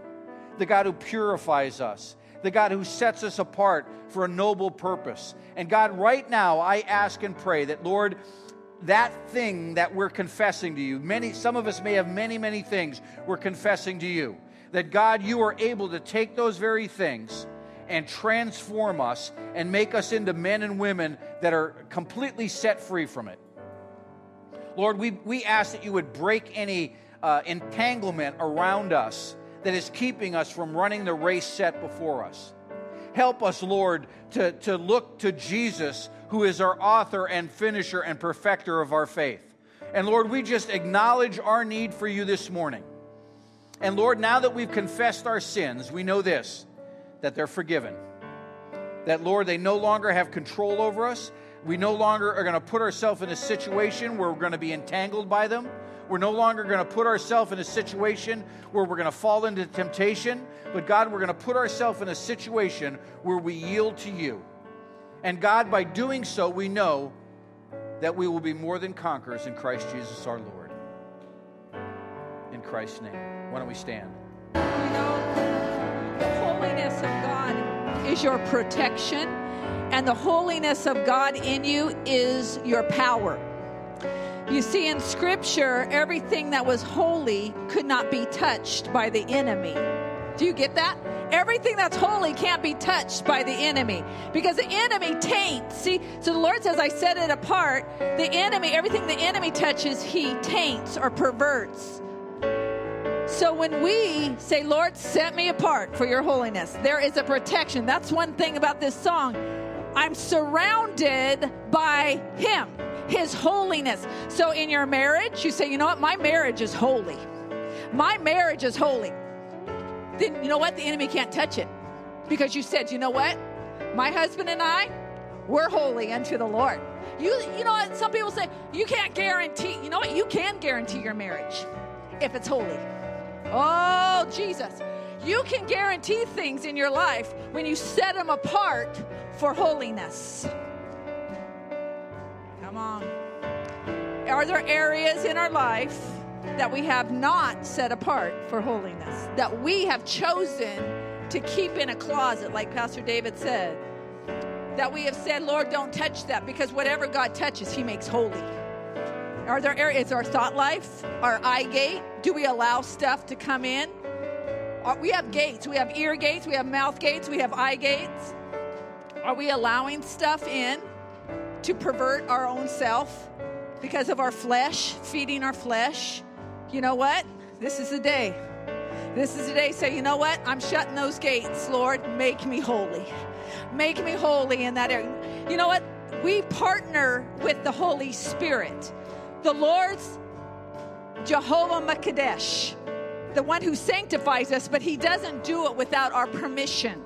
the God who purifies us, the God who sets us apart for a noble purpose. And God, right now, I ask and pray that, Lord, that thing that we're confessing to you, many, some of us may have many, many things we're confessing to you, that God, you are able to take those very things and transform us and make us into men and women that are completely set free from it. Lord, we, we ask that you would break any uh, entanglement around us that is keeping us from running the race set before us. Help us, Lord, to, to look to Jesus, who is our author and finisher and perfecter of our faith. And Lord, we just acknowledge our need for you this morning. And Lord, now that we've confessed our sins, we know this that they're forgiven. That, Lord, they no longer have control over us. We no longer are going to put ourselves in a situation where we're going to be entangled by them. We're no longer going to put ourselves in a situation where we're going to fall into temptation. But God, we're going to put ourselves in a situation where we yield to you. And God, by doing so, we know that we will be more than conquerors in Christ Jesus our Lord. In Christ's name. Why don't we stand? You know, the holiness of God is your protection and the holiness of God in you is your power. You see, in Scripture, everything that was holy could not be touched by the enemy. Do you get that? Everything that's holy can't be touched by the enemy because the enemy taints. See, so the Lord says, I set it apart. The enemy, everything the enemy touches, he taints or perverts. So when we say, Lord, set me apart for your holiness, there is a protection. That's one thing about this song. I'm surrounded by Him, His holiness. So in your marriage, you say, you know what? My marriage is holy. My marriage is holy. Then you know what? The enemy can't touch it because you said, you know what? My husband and I, we're holy unto the Lord. You, you know what? Some people say you can't guarantee. You know what? You can guarantee your marriage if it's holy. Oh, Jesus. You can guarantee things in your life when you set them apart for holiness. Are there areas in our life that we have not set apart for holiness? That we have chosen to keep in a closet, like Pastor David said? That we have said, Lord, don't touch that because whatever God touches, He makes holy. Are there areas, our thought life, our eye gate? Do we allow stuff to come in? We have gates. We have ear gates. We have mouth gates. We have eye gates. Are we allowing stuff in to pervert our own self because of our flesh, feeding our flesh? You know what? This is the day. This is the day. Say, you know what? I'm shutting those gates, Lord. Make me holy. Make me holy in that area. You know what? We partner with the Holy Spirit. The Lord's Jehovah Makadesh, the one who sanctifies us, but he doesn't do it without our permission.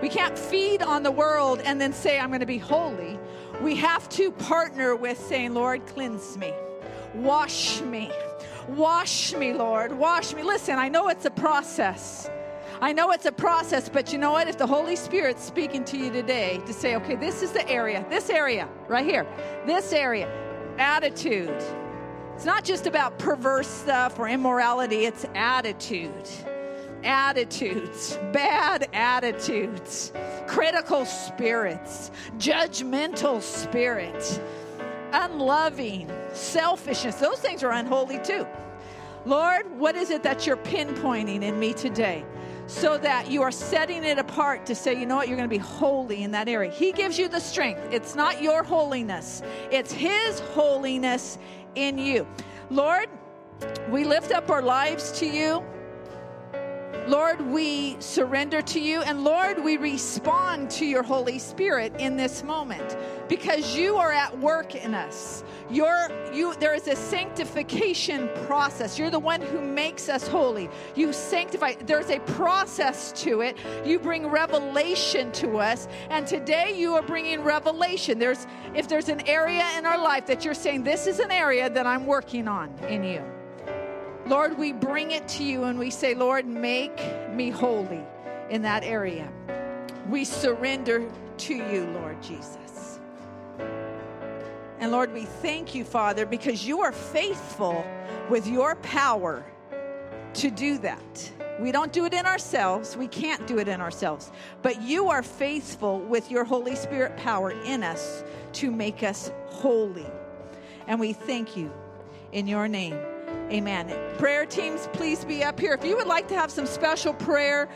We can't feed on the world and then say, I'm going to be holy. We have to partner with saying, Lord, cleanse me, wash me, wash me, Lord, wash me. Listen, I know it's a process. I know it's a process, but you know what? If the Holy Spirit's speaking to you today to say, okay, this is the area, this area right here, this area, attitude. It's not just about perverse stuff or immorality, it's attitude. Attitudes, bad attitudes, critical spirits, judgmental spirits, unloving, selfishness. Those things are unholy too. Lord, what is it that you're pinpointing in me today? So that you are setting it apart to say, you know what, you're going to be holy in that area. He gives you the strength. It's not your holiness, it's His holiness in you. Lord, we lift up our lives to you. Lord, we surrender to you. And Lord, we respond to your Holy Spirit in this moment because you are at work in us. You're, you, there is a sanctification process. You're the one who makes us holy. You sanctify. There's a process to it. You bring revelation to us. And today you are bringing revelation. There's, if there's an area in our life that you're saying, this is an area that I'm working on in you. Lord, we bring it to you and we say, Lord, make me holy in that area. We surrender to you, Lord Jesus. And Lord, we thank you, Father, because you are faithful with your power to do that. We don't do it in ourselves. We can't do it in ourselves. But you are faithful with your Holy Spirit power in us to make us holy. And we thank you in your name. Amen. Prayer teams, please be up here. If you would like to have some special prayer